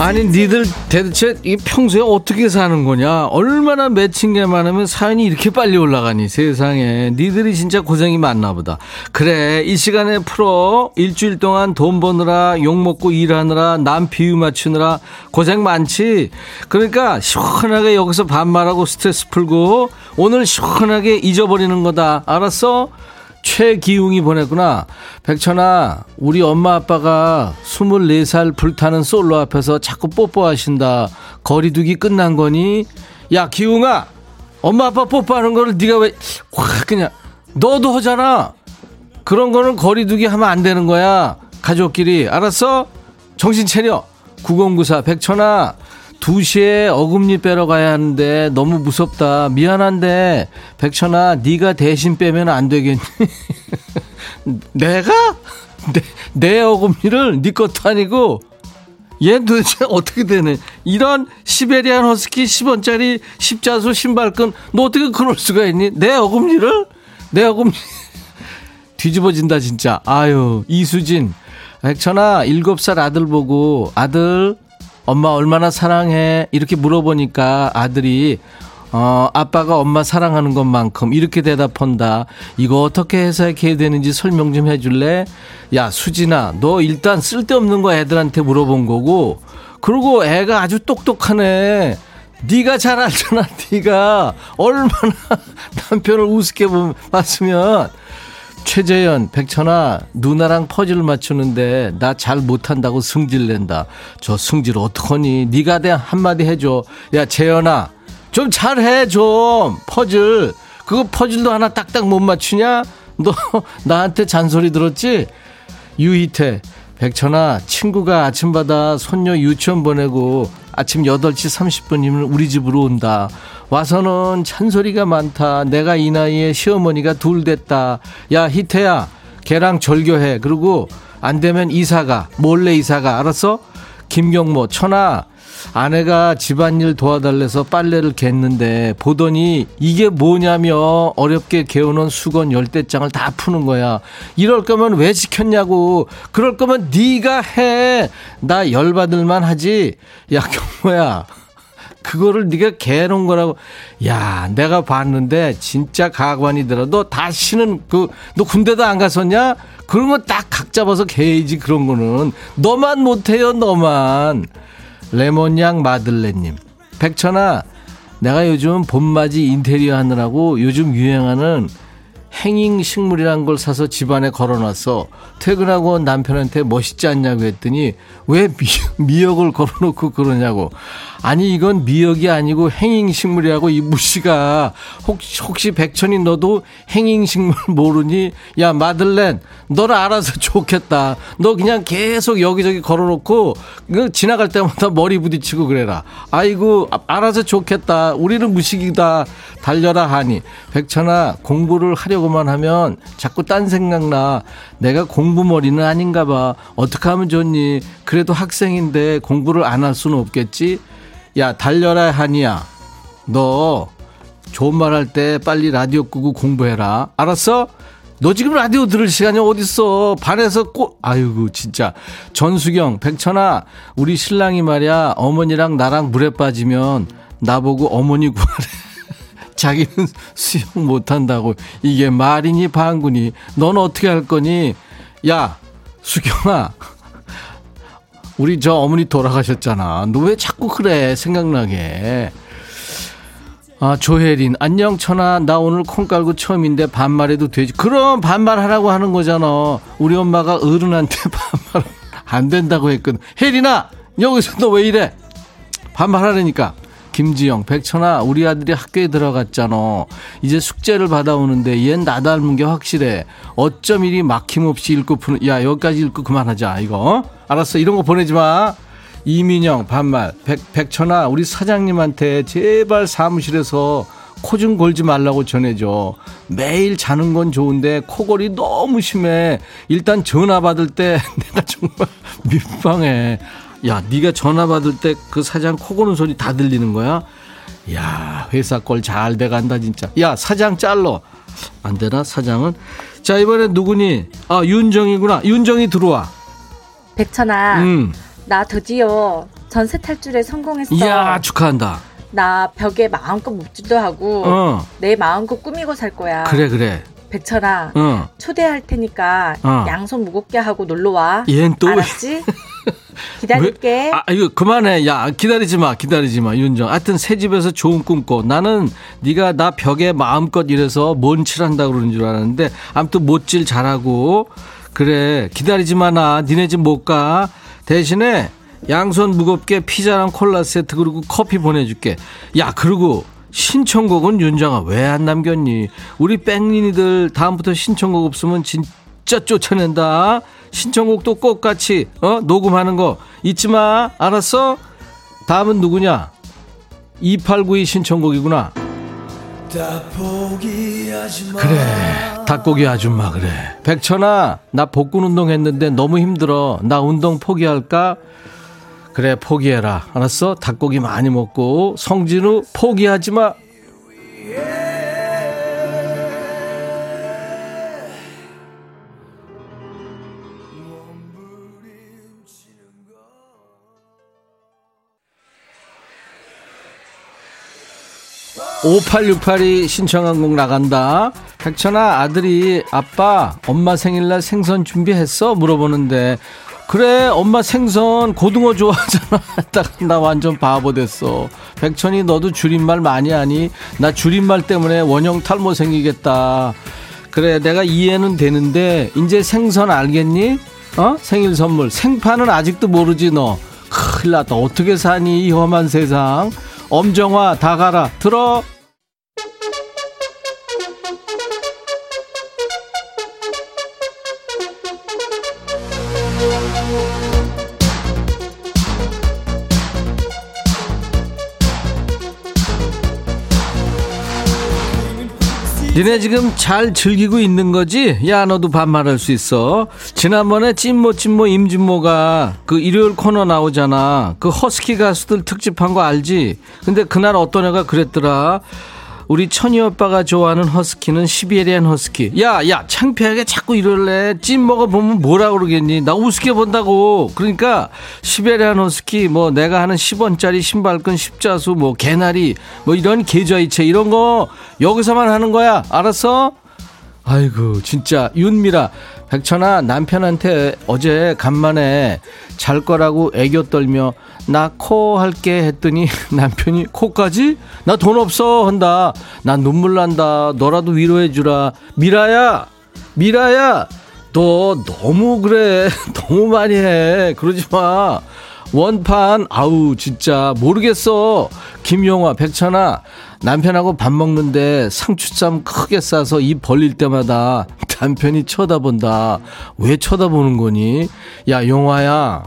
S1: 아니 니들 대체 이 평소에 어떻게 사는 거냐? 얼마나 맺힌 게 많으면 사연이 이렇게 빨리 올라가니 세상에. 니들이 진짜 고생이 많나 보다. 그래 이 시간에 풀어. 일주일 동안 돈 버느라 욕먹고 일하느라 남 비유 맞추느라 고생 많지? 그러니까 시원하게 여기서 반말하고 스트레스 풀고 오늘 시원하게 잊어버리는 거다. 알았어? 최기웅이 보냈구나. 백천아, 우리 엄마 아빠가 24살 불타는 솔로 앞에서 자꾸 뽀뽀하신다. 거리두기 끝난 거니? 야, 기웅아! 엄마 아빠 뽀뽀하는 거를 네가 왜, 확 그냥, 너도 하잖아! 그런 거는 거리두기 하면 안 되는 거야. 가족끼리. 알았어? 정신 차려. 9094 백천아 2시에 어금니 빼러 가야 하는데 너무 무섭다. 미안한데 백천아 네가 대신 빼면 안 되겠니? 내가? 내, 내 어금니를 네 것도 아니고 얘 도대체 어떻게 되네. 이런 시베리안 허스키 10원짜리 십자수 신발끈 너 어떻게 그럴 수가 있니? 내 어금니를? 내 어금니 뒤집어진다 진짜. 아유 이수진 백천아 7살 아들 보고 아들 엄마 얼마나 사랑해? 이렇게 물어보니까 아들이 어, 아빠가 엄마 사랑하는 것만큼 이렇게 대답한다. 이거 어떻게 해석해야 되는지 설명 좀 해줄래? 야, 수진아, 너 일단 쓸데없는 거 애들한테 물어본 거고, 그리고 애가 아주 똑똑하네. 네가 잘 알잖아. 네가 얼마나 남편을 우습게 봤으면 최재현, 백천아, 누나랑 퍼즐 맞추는데 나 잘 못한다고 승질 낸다. 저 승질 어떡하니? 네가 내 한마디 해줘. 야, 재현아, 좀 잘해, 좀. 퍼즐. 그거 퍼즐도 하나 딱딱 못 맞추냐? 너 나한테 잔소리 들었지? 유희태, 백천아, 친구가 아침마다 손녀 유치원 보내고 아침 8시 30분이면 우리 집으로 온다. 와서는 잔소리가 많다. 내가 이 나이에 시어머니가 둘 됐다. 야, 희태야, 걔랑 절교해. 그리고 안 되면 이사가, 몰래 이사가. 알았어? 김경모, 천아, 아내가 집안일 도와달래서 빨래를 갰는데 보더니 이게 뭐냐며 어렵게 개어놓은 수건 열대장을 다 푸는 거야. 이럴 거면 왜 시켰냐고. 그럴 거면 네가 해. 나 열받을만 하지. 야 경모야. 그거를 네가 개놓은 거라고. 야, 내가 봤는데 진짜 가관이더라. 도 다시는 그 너 군대도 안 갔었냐? 그런 거 딱 각 잡아서 개야지 그런 거는. 너만 못해요, 너만. 레몬양 마들레님. 백천아, 내가 요즘 봄맞이 인테리어 하느라고 요즘 유행하는 행잉 식물이란 걸 사서 집안에 걸어놨어. 퇴근하고 남편한테 멋있지 않냐고 했더니 왜 미, 역을 걸어놓고 그러냐고. 아니 이건 미역이 아니고 행잉식물이라고 이 무시가 혹시 혹시 백천이 너도 행잉식물 모르니? 야 마들렌 너를 알아서 좋겠다. 너 그냥 계속 여기저기 걸어놓고 그 지나갈 때마다 머리 부딪히고 그래라. 아이고 알아서 좋겠다. 우리는 무식이다. 달려라 하니 백천아 공부를 하려고만 하면 자꾸 딴 생각나. 내가 공부머리는 아닌가 봐. 어떻게 하면 좋니? 그래도 학생인데 공부를 안 할 수는 없겠지? 야, 달려라, 하니야. 너, 좋은 말 할 때 빨리 라디오 끄고 공부해라. 알았어? 너 지금 라디오 들을 시간이 어딨어. 반에서 꼭, 아이고, 진짜. 전수경, 백천아, 우리 신랑이 말이야, 어머니랑 나랑 물에 빠지면 나보고 어머니 구하래. 자기는 수영 못한다고. 이게 말이니 방구니. 넌 어떻게 할 거니? 야, 수경아. 우리 저 어머니 돌아가셨잖아. 너 왜 자꾸 그래? 생각나게. 아, 조혜린. 안녕, 천아. 나 오늘 콩 깔고 처음인데 반말해도 되지. 그럼 반말하라고 하는 거잖아. 우리 엄마가 어른한테 반말 안 된다고 했거든. 혜린아! 여기서 너 왜 이래? 반말하라니까. 김지영, 백천아, 우리 아들이 학교에 들어갔잖아. 이제 숙제를 받아오는데 얜 나 닮은 게 확실해. 어쩜 이리 막힘없이 읽고 푸는, 야, 여기까지 읽고 그만하자, 이거. 알았어, 이런 거 보내지 마. 이민영, 반말. 백, 백천아, 우리 사장님한테 제발 사무실에서 코 좀 골지 말라고 전해줘. 매일 자는 건 좋은데 코골이 너무 심해. 일단 전화 받을 때 내가 정말 민망해. 야, 네가 전화 받을 때 그 사장 코 고는 소리 다 들리는 거야? 야, 회사 꼴 잘 돼간다 진짜. 야, 사장 잘러. 안 되나 사장은? 자, 이번엔 누구니? 아, 윤정이구나. 윤정이 들어와.
S5: 백천아. 음. 나 드디어 전세 탈출에 성공했어.
S1: 이야, 축하한다.
S5: 나 벽에 마음껏 묵지도 하고 어. 내 마음껏 꾸미고 살 거야.
S1: 그래, 그래.
S5: 백천아, 어. 초대할 테니까 어. 양손 무겁게 하고 놀러 와.
S1: 얜 또.
S5: 알았지? 기다릴게.
S1: 왜? 아, 이거 그만해. 야, 기다리지 마. 기다리지 마. 윤정. 하여튼 새 집에서 좋은 꿈 꿔. 나는 네가 나 벽에 마음껏 이래서 뭔 칠한다 그러는 줄 알았는데 아무튼 못질 잘하고 그래. 기다리지 마. 나 니네 집 못 가. 대신에 양손 무겁게 피자랑 콜라 세트 그리고 커피 보내줄게. 야, 그리고 신청곡은 윤정아 왜 안 남겼니? 우리 뺑린이들 다음부터 신청곡 없으면 진짜 쫓아낸다. 신청곡도 꼭 같이 어 녹음하는 거 잊지 마. 알았어? 다음은 누구냐? 2892 신청곡이구나. 그래 닭고기 아줌마 그래 백천아 나 복근 운동 했는데 너무 힘들어 나 운동 포기할까 그래 포기해라. 알았어? 닭고기 많이 먹고 성진우 포기하지 마. 5868이 신청한 곡 나간다. 백천아 아들이 아빠 엄마 생일날 생선 준비했어? 물어보는데 그래, 엄마 생선 고등어 좋아하잖아. 딱, 나 완전 바보 됐어. 백천이 너도 줄임말 많이 하니? 나 줄임말 때문에 원형 탈모 생기겠다. 그래, 내가 이해는 되는데, 이제 생선 알겠니? 어? 생일 선물. 생파는 아직도 모르지, 너. 큰일 났다. 어떻게 사니, 이 험한 세상. 엄정화, 다 가라. 들어! 니네 지금 잘 즐기고 있는 거지? 야 너도 반말할 수 있어 지난번에 찐모 찐모 임진모가 그 일요일 코너 나오잖아 그 허스키 가수들 특집한 거 알지? 근데 그날 어떤 애가 그랬더라 우리 천이 오빠가 좋아하는 허스키는 시베리안 허스키. 야, 야, 창피하게 자꾸 이럴래. 찜 먹어보면 뭐라 그러겠니? 나 우습게 본다고. 그러니까 시베리안 허스키, 뭐 내가 하는 10원짜리 신발끈 십자수, 뭐 개나리, 뭐 이런 계좌이체 이런 거 여기서만 하는 거야. 알았어? 아이고, 진짜 윤미라. 백천아, 남편한테 어제 간만에 잘 거라고 애교 떨며 나 코 할게 했더니 남편이 코까지? 나 돈 없어 한다. 나 눈물 난다. 너라도 위로해 주라. 미라야. 미라야. 너 너무 그래. 너무 많이 해. 그러지 마. 원판 아우 진짜 모르겠어. 김용화 백천아 남편하고 밥 먹는데 상추쌈 크게 싸서 입 벌릴 때마다 남편이 쳐다본다. 왜 쳐다보는 거니? 야 용화야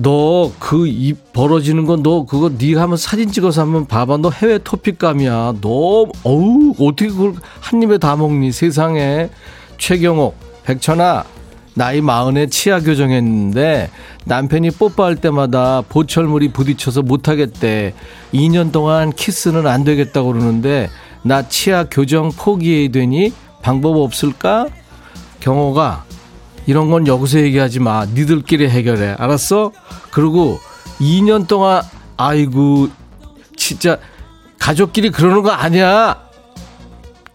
S1: 너 그 입 벌어지는 건 너 그거 네가 한번 사진 찍어서 한번 봐봐. 너 해외 토픽감이야. 너 어우 어떻게 그걸 한 입에 다 먹니 세상에. 최경옥 백천아 나이 마흔에 치아 교정했는데 남편이 뽀뽀할 때마다 보철물이 부딪혀서 못하겠대. 2년 동안 키스는 안 되겠다고 그러는데 나 치아 교정 포기해야 되니 방법 없을까? 경호가 이런 건 여기서 얘기하지 마. 니들끼리 해결해. 알았어? 그리고 2년 동안 아이고 진짜 가족끼리 그러는 거 아니야.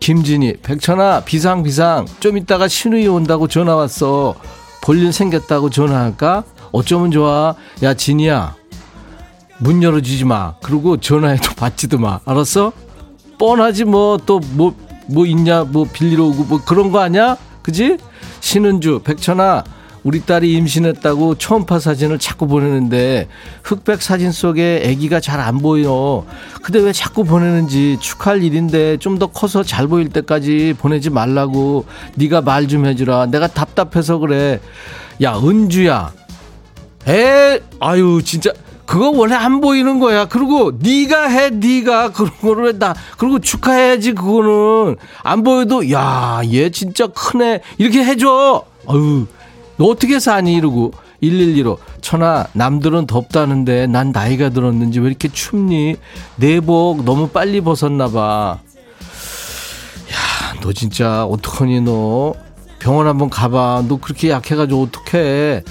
S1: 김진희, 백천아, 비상, 비상. 좀 이따가 신우이 온다고 전화 왔어. 볼일 생겼다고 전화할까? 어쩌면 좋아. 야, 진이야. 문 열어주지 마. 그리고 전화해도 받지도 마. 알았어? 뻔하지 뭐, 또 뭐, 뭐 있냐, 뭐 빌리러 오고 뭐 그런 거 아니야? 그지? 신은주, 백천아, 우리 딸이 임신했다고 초음파 사진을 자꾸 보내는데 흑백 사진 속에 아기가 잘 안 보여. 근데 왜 자꾸 보내는지 축하할 일인데 좀 더 커서 잘 보일 때까지 보내지 말라고 네가 말 좀 해주라. 내가 답답해서 그래. 야 은주야. 에 아유 진짜 그거 원래 안 보이는 거야. 그리고 네가 해, 네가 그런 거를 했다. 그리고 축하해야지 그거는 안 보여도 야, 얘 진짜 크네. 이렇게 해줘. 아유, 너 어떻게 사니 이러고 112로 천아 남들은 덥다는데 난 나이가 들었는지 왜 이렇게 춥니? 내복 너무 빨리 벗었나 봐. 야, 너 진짜 어떡하니 너? 병원 한번 가봐. 너 그렇게 약해가지고 어떡해?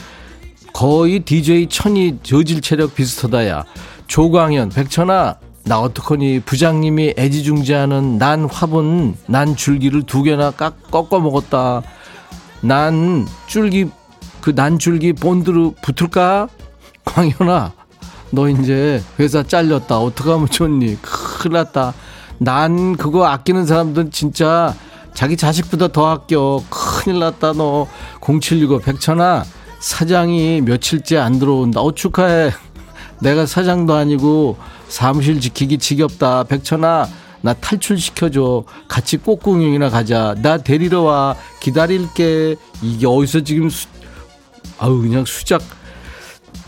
S1: 거의 DJ 천이 저질 체력 비슷하다, 야. 조광현, 백천아, 나 어떡하니 부장님이 애지중지하는 난 화분, 난 줄기를 두 개나 깎, 꺾어 먹었다. 난 줄기, 그 난 줄기 본드로 붙을까? 광현아, 너 이제 회사 잘렸다. 어떡하면 좋니? 큰일 났다. 난 그거 아끼는 사람들은 진짜 자기 자식보다 더 아껴. 큰일 났다, 너. 0765 백천아, 사장이 며칠째 안 들어온다. 어, 축하해. 내가 사장도 아니고 사무실 지키기 지겹다. 백천아, 나 탈출시켜줘. 같이 꽃구경이나 가자. 나 데리러 와. 기다릴게. 이게 어디서 지금 수, 아우, 그냥 수작.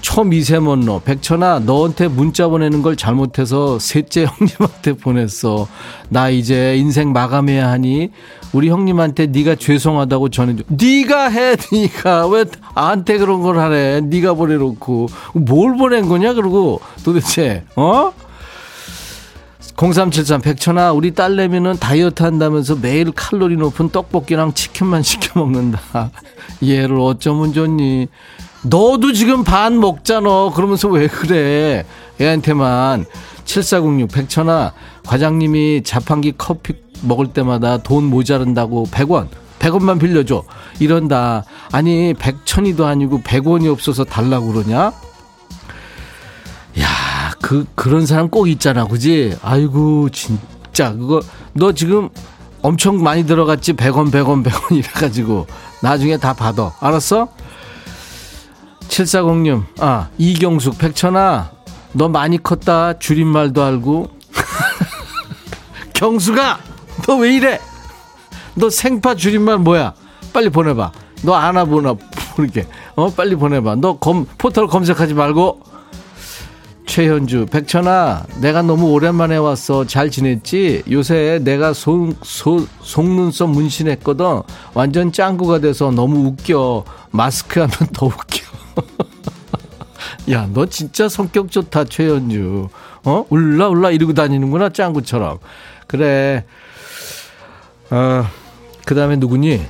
S1: 초미세먼로 백천아 너한테 문자 보내는 걸 잘못해서 셋째 형님한테 보냈어 나 이제 인생 마감해야 하니 우리 형님한테 네가 죄송하다고 전해줘 네가 해 네가 왜 나한테 그런 걸 하래 네가 보내놓고 뭘 보낸 거냐 그러고 도대체 어? 0373 백천아 우리 딸내미는 다이어트 한다면서 매일 칼로리 높은 떡볶이랑 치킨만 시켜 먹는다 얘를 어쩌면 좋니 너도 지금 반 먹잖아. 그러면서 왜 그래? 애한테만. 7406 백천아 과장님이 자판기 커피 먹을 때마다 돈 모자른다고 100원 100원만 빌려줘 이런다 아니 100천이도 아니고 100원이 없어서 달라고 그러냐 야, 그, 그런 사람 꼭 있잖아, 그지? 아이고, 진짜, 그거, 너 지금 엄청 많이 들어갔지? 100원, 100원, 100원 이래가지고. 나중에 다 받아. 알았어? 7406, 아, 이경숙, 백천아, 너 많이 컸다. 줄임말도 알고. 경수가, 너 왜 이래? 너 생파 줄임말 뭐야? 빨리 보내봐. 너 아나 보나, 모르게. 어, 빨리 보내봐. 너 검, 포털 검색하지 말고. 최현주, 백천아, 내가 너무 오랜만에 왔어. 잘 지냈지? 요새 내가 속, 속, 속눈썹 문신했거든. 완전 짱구가 돼서 너무 웃겨. 마스크 하면 더 웃겨. 야, 너 진짜 성격 좋다, 최현주. 어? 울라, 울라 이러고 다니는구나, 짱구처럼. 그래. 어, 그 다음에 누구니?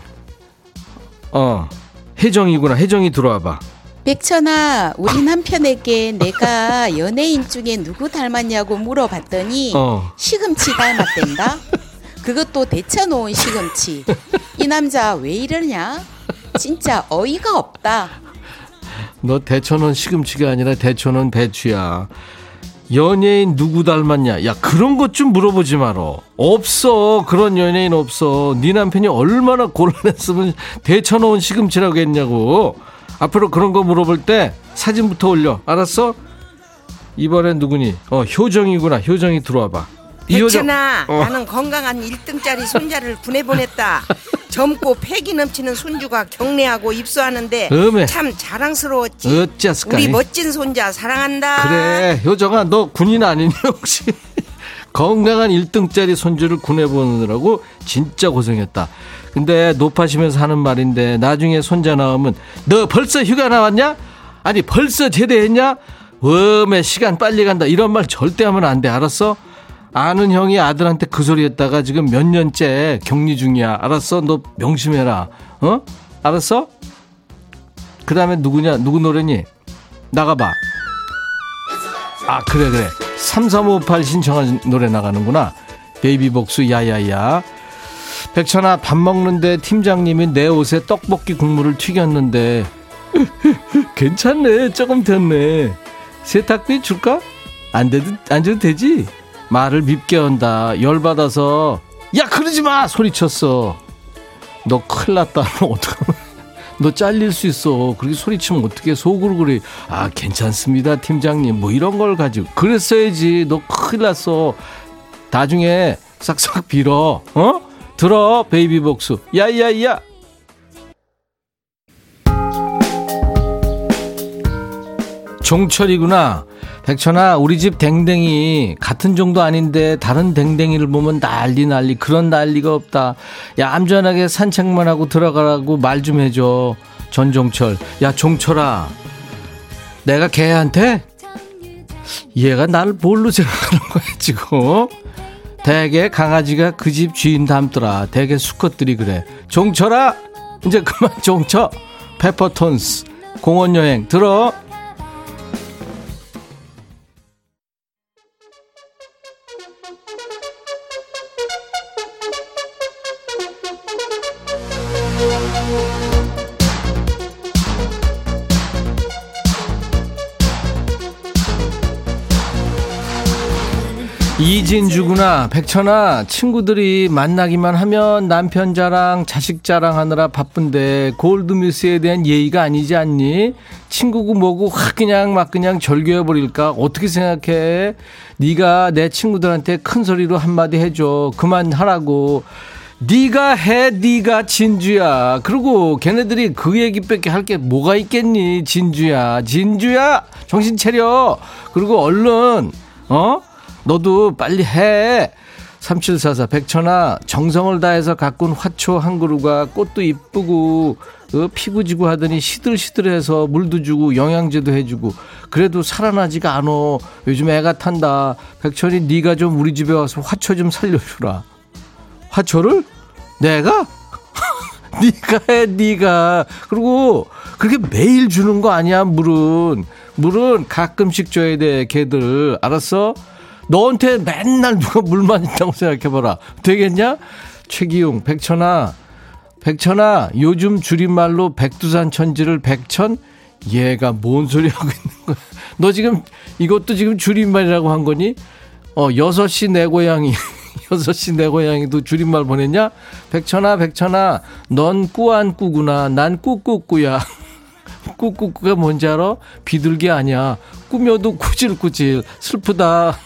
S1: 어, 혜정이구나. 혜정이 들어와봐.
S6: 백천아, 우리 남편에게 내가 연예인 중에 누구 닮았냐고 물어봤더니 어. 시금치 닮았댄다. 그것도 데쳐놓은 시금치. 이 남자 왜 이러냐? 진짜 어이가 없다.
S1: 너 데쳐놓은 시금치가 아니라 데쳐놓은 배추야. 연예인 누구 닮았냐? 야 그런 것 좀 물어보지 마라. 없어 그런 연예인 없어. 네 남편이 얼마나 곤란했으면 데쳐놓은 시금치라고 했냐고. 앞으로 그런 거 물어볼 때 사진부터 올려. 알았어? 이번엔 누구니? 어, 효정이구나. 효정이 들어와 봐.
S7: 백천아, 어. 나는 건강한 1등짜리 손자를 보내보냈다. 젊고 패기 넘치는 손주가 경례하고 입소하는데 음에. 참 자랑스러웠지. 어째스까 우리 멋진 손자 사랑한다.
S1: 그래, 효정아, 너 군인 아니니 혹시? 건강한 1등짜리 손주를 구해보느라고 진짜 고생했다. 근데 높아시면서 하는 말인데 나중에 손자 나오면 너 벌써 휴가 나왔냐? 아니 벌써 제대했냐? 웜에 시간 빨리 간다 이런 말 절대 하면 안 돼 알았어? 아는 형이 아들한테 그 소리 했다가 지금 몇 년째 격리 중이야 알았어? 너 명심해라 어? 알았어? 그 다음에 누구냐 누구 노래니? 나가봐 아 그래 그래 3358 신청한 노래 나가는구나 베이비복수 야야야 백천아 밥 먹는데 팀장님이 내 옷에 떡볶이 국물을 튀겼는데. 괜찮네. 조금 됐네. 세탁비 줄까? 안 돼도 안 줘도 되지? 말을 밉게 한다. 열받아서. 야 그러지 마! 소리쳤어. 너 큰일 났다. 어떡하면. 너 잘릴 수 있어. 그렇게 소리치면 어떻게 속으로 그래. 아 괜찮습니다 팀장님. 뭐 이런 걸 가지고. 그랬어야지. 너 큰일 났어. 나중에 싹싹 빌어. 어? 들어 베이비복수. 야야야. 종철이구나. 백천아 우리 집 댕댕이 같은 정도 아닌데 다른 댕댕이를 보면 난리 난리. 그런 난리가 없다. 야 안전하게 산책만 하고 들어가라고 말 좀 해줘 전종철. 야 종철아. 내가 걔한테? 얘가 나를 뭘로 생각하는 거야 지금 대개 강아지가 그 집 주인 닮더라. 대개 수컷들이 그래. 종쳐라! 이제 그만 종쳐. 페퍼톤스. 공원여행 들어. 이진주구나 백천아 친구들이 만나기만 하면 남편 자랑 자식 자랑하느라 바쁜데 골드뮤스에 대한 예의가 아니지 않니? 친구고 뭐고 확 그냥 막 그냥 절교해버릴까? 어떻게 생각해? 네가 내 친구들한테 큰 소리로 한마디 해줘. 그만하라고. 네가 해 네가 진주야. 그리고 걔네들이 그 얘기밖에 할 게 뭐가 있겠니? 진주야. 진주야! 정신 차려! 그리고 얼른 어 너도 빨리 해. 3744 백천아 정성을 다해서 가꾼 화초 한 그루가 꽃도 이쁘고 어, 피고 지고 하더니 시들시들해서 물도 주고 영양제도 해주고 그래도 살아나지가 않어. 요즘 애가 탄다. 백천이 네가 좀 우리 집에 와서 화초 좀 살려주라. 화초를? 내가? 네가 해 네가. 그리고 그렇게 매일 주는 거 아니야 물은. 물은 가끔씩 줘야 돼 걔들. 알았어 너한테 맨날 누가 물만 있다고 생각해봐라. 되겠냐? 최기용, 백천아, 백천아, 요즘 줄임말로 백두산 천지를 백천? 얘가 뭔 소리 하고 있는 거야? 너 지금 이것도 지금 줄임말이라고 한 거니? 어, 여섯 시 내 고양이. 여섯 시 내 고양이도 줄임말 보냈냐? 백천아, 백천아, 넌 꾸안 꾸구나. 난 꾸꾸꾸야. 꾸꾸꾸가 뭔지 알아? 비둘기 아니야. 꾸며도 꾸질꾸질. 슬프다.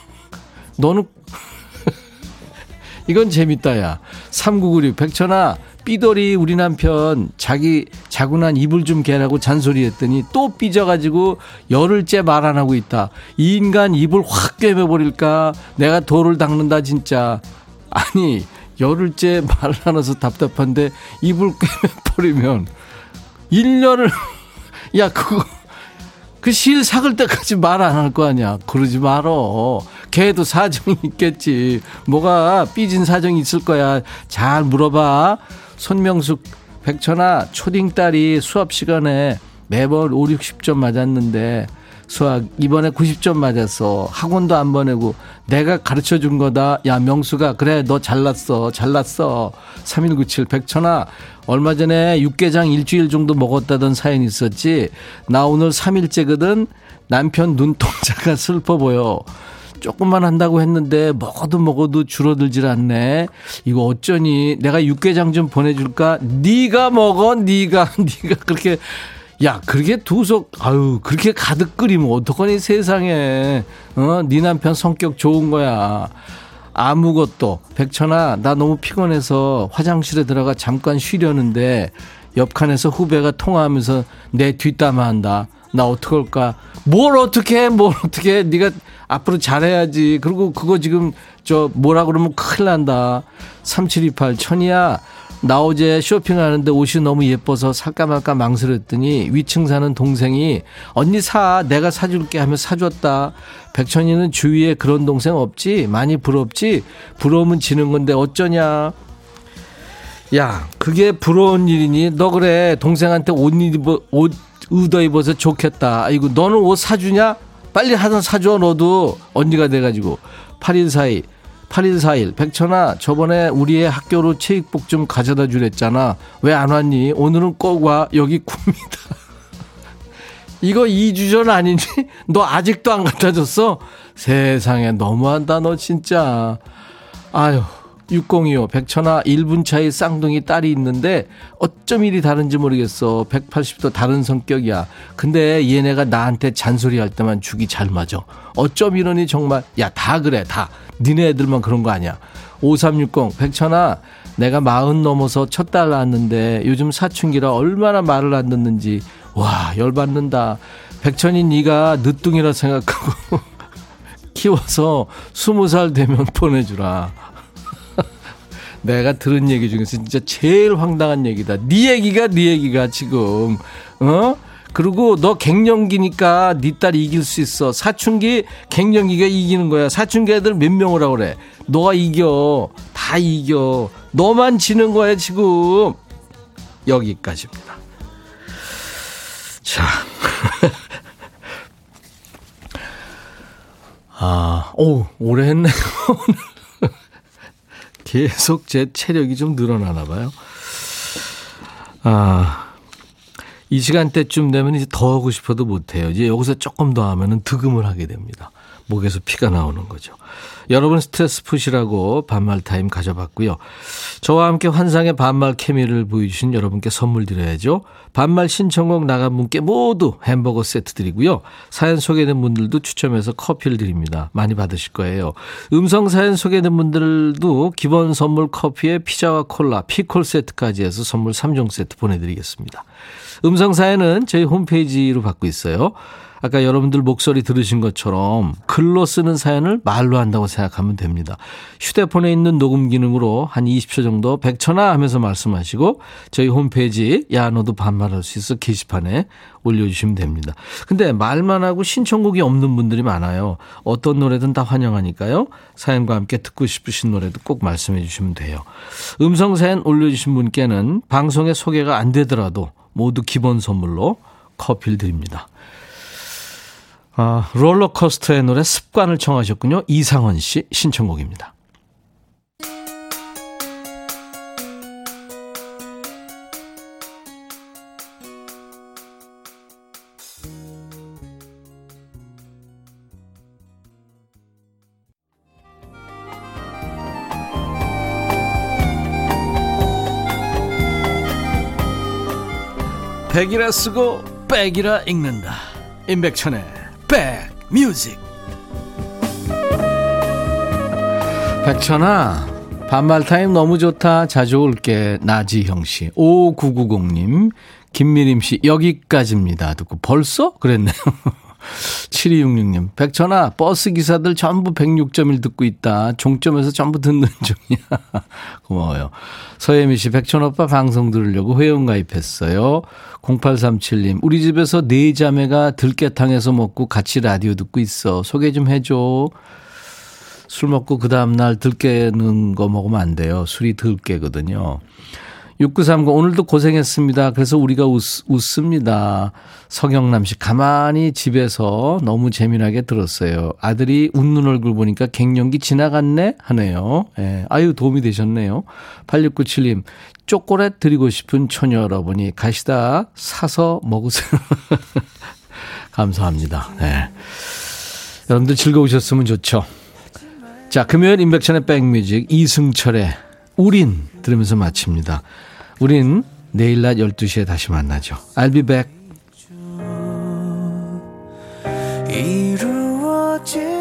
S1: 너는 이건 재밌다, 야. 3996, 백천아, 삐돌이 우리 남편 자기 자고 난 이불 좀 개라고 잔소리 했더니 또 삐져가지고 열흘째 말 안 하고 있다. 이 인간 이불 확 꿰매버릴까? 내가 돌을 닦는다, 진짜. 아니, 열흘째 말 안 해서 답답한데 이불 꿰매버리면 1년을, 야, 그거. 그 실 삭을 때까지 말 안 할 거 아니야. 그러지 말어. 걔도 사정이 있겠지. 뭐가 삐진 사정이 있을 거야. 잘 물어봐. 손명숙, 백천아, 초딩 딸이 수업 시간에 매번 5, 60점 맞았는데 수학 이번에 90점 맞았어. 학원도 안 보내고 내가 가르쳐 준 거다. 야, 명수가 그래 너 잘났어. 잘났어. 3197 백천아 얼마 전에 육개장 일주일 정도 먹었다던 사연이 있었지. 나 오늘 3일째거든. 남편 눈동자가 슬퍼 보여. 조금만 한다고 했는데 먹어도 먹어도 줄어들질 않네. 이거 어쩌니? 내가 육개장 좀 보내줄까? 네가 먹어, 네가, 네가 그렇게. 야, 그렇게 두속, 아유, 그렇게 가득 끓이면 어떡하니 세상에. 어, 네 남편 성격 좋은 거야. 아무것도. 백천아, 나 너무 피곤해서 화장실에 들어가 잠깐 쉬려는데 옆칸에서 후배가 통화하면서 내 뒷담화 한다. 나 어떡할까? 뭘 어떻게 해? 뭘 어떻게 해? 네가 앞으로 잘해야지. 그리고 그거 지금 저 뭐라 그러면 큰일 난다. 3728 천이야. 나 어제 쇼핑하는데 옷이 너무 예뻐서 살까 말까 망설였더니 위층 사는 동생이 언니 사 내가 사줄게 하며 사줬다. 백천이는 주위에 그런 동생 없지? 많이 부럽지? 부러우면 지는 건데 어쩌냐? 야 그게 부러운 일이니? 너 그래 동생한테 옷 입어 옷 의도 입어서 좋겠다. 아이고 너는 옷 사주냐? 빨리 하나 사줘 너도 언니가 돼가지고 8142 8141 백천아 저번에 우리의 학교로 체육복 좀 가져다 주랬잖아. 왜 안 왔니? 오늘은 꼭 와. 여기 굽니다. 이거 2주 전 아니니? 너 아직도 안 갖다 줬어? 세상에 너무한다 너 진짜. 아유 6025 백천아 1분 차이 쌍둥이 딸이 있는데 어쩜 이리 다른지 모르겠어. 180도 다른 성격이야. 근데 얘네가 나한테 잔소리 할 때만 죽이 잘 맞아. 어쩜 이러니 정말. 야 다 그래 다. 니네 애들만 그런 거 아니야. 5360 백천아 내가 마흔 넘어서 첫 딸 낳았는데 요즘 사춘기라 얼마나 말을 안 듣는지. 와 열받는다. 백천이 네가 늦둥이라 생각하고 키워서 스무 살 되면 보내주라 내가 들은 얘기 중에서 진짜 제일 황당한 얘기다. 네 얘기가 네 얘기가 지금 어? 그리고 너 갱년기니까 네 딸이 이길 수 있어. 사춘기 갱년기가 이기는 거야. 사춘기 애들 몇 하고 그래. 너가 이겨. 다 이겨. 너만 지는 거야 지금. 여기까지입니다. 자. 아, 오, 오래 했네요. 계속 제 체력이 좀 늘어나나 봐요. 아, 이 시간대쯤 되면 이제 더 하고 싶어도 못해요. 이제 여기서 조금 더 하면은 득음을 하게 됩니다. 목에서 피가 나오는 거죠. 여러분 스트레스 푸시라고 반말 타임 가져봤고요. 저와 함께 환상의 반말 케미를 보여주신 여러분께 선물 드려야죠. 반말 신청곡 나간 분께 모두 햄버거 세트 드리고요. 사연 소개된 분들도 추첨해서 커피를 드립니다. 많이 받으실 거예요. 음성 사연 소개된 분들도 기본 선물 커피에 피자와 콜라, 피콜 세트까지 해서 선물 3종 세트 보내드리겠습니다. 음성 사연은 저희 홈페이지로 받고 있어요. 아까 여러분들 목소리 들으신 것처럼 글로 쓰는 사연을 말로 한다고 생각하면 됩니다. 휴대폰에 있는 녹음 기능으로 한 20초 정도 백천아 하면서 말씀하시고 저희 홈페이지 야 너도 반말할 수 있어 게시판에 올려주시면 됩니다. 근데 말만 하고 신청곡이 없는 분들이 많아요. 어떤 노래든 다 환영하니까요. 사연과 함께 듣고 싶으신 노래도 꼭 말씀해 주시면 돼요. 음성 사연 올려주신 분께는 방송에 소개가 안 되더라도 모두 기본 선물로 커피를 드립니다. 아, 롤러코스터의 노래 습관을 청하셨군요. 이상원 씨 신청곡입니다. 백이라 쓰고 백이라 읽는다 임백천의 백뮤직. 백천아 반말 타임 너무 좋다. 자주 올게. 나지형 씨. 5990님 김미림 씨 여기까지입니다. 듣고 벌써? 그랬네요 7266님, 백천아, 버스 기사들 전부 106.1 듣고 있다. 종점에서 전부 듣는 중이야. 고마워요. 서예미 씨, 백천 오빠 방송 들으려고 회원 가입했어요. 0837님, 우리 집에서 네 자매가 들깨탕에서 먹고 같이 라디오 듣고 있어. 소개 좀 해줘. 술 먹고 그 다음날 들깨는 거 먹으면 안 돼요. 술이 들깨거든요. 6930 오늘도 고생했습니다. 그래서 우리가 웃, 웃습니다. 서경남 씨 가만히 집에서 너무 재미나게 들었어요. 아들이 웃는 얼굴 보니까 갱년기 지나갔네 하네요. 예. 아유 도움이 되셨네요. 8697님 초콜릿 드리고 싶은 처녀 여러분이 가시다 사서 먹으세요. 감사합니다. 네. 여러분들 즐거우셨으면 좋죠. 자, 금요일 인백천의 백뮤직 이승철의 우린 들으면서 마칩니다. 우린 내일 낮 12시에 다시 만나죠. I'll be back. 이루어질.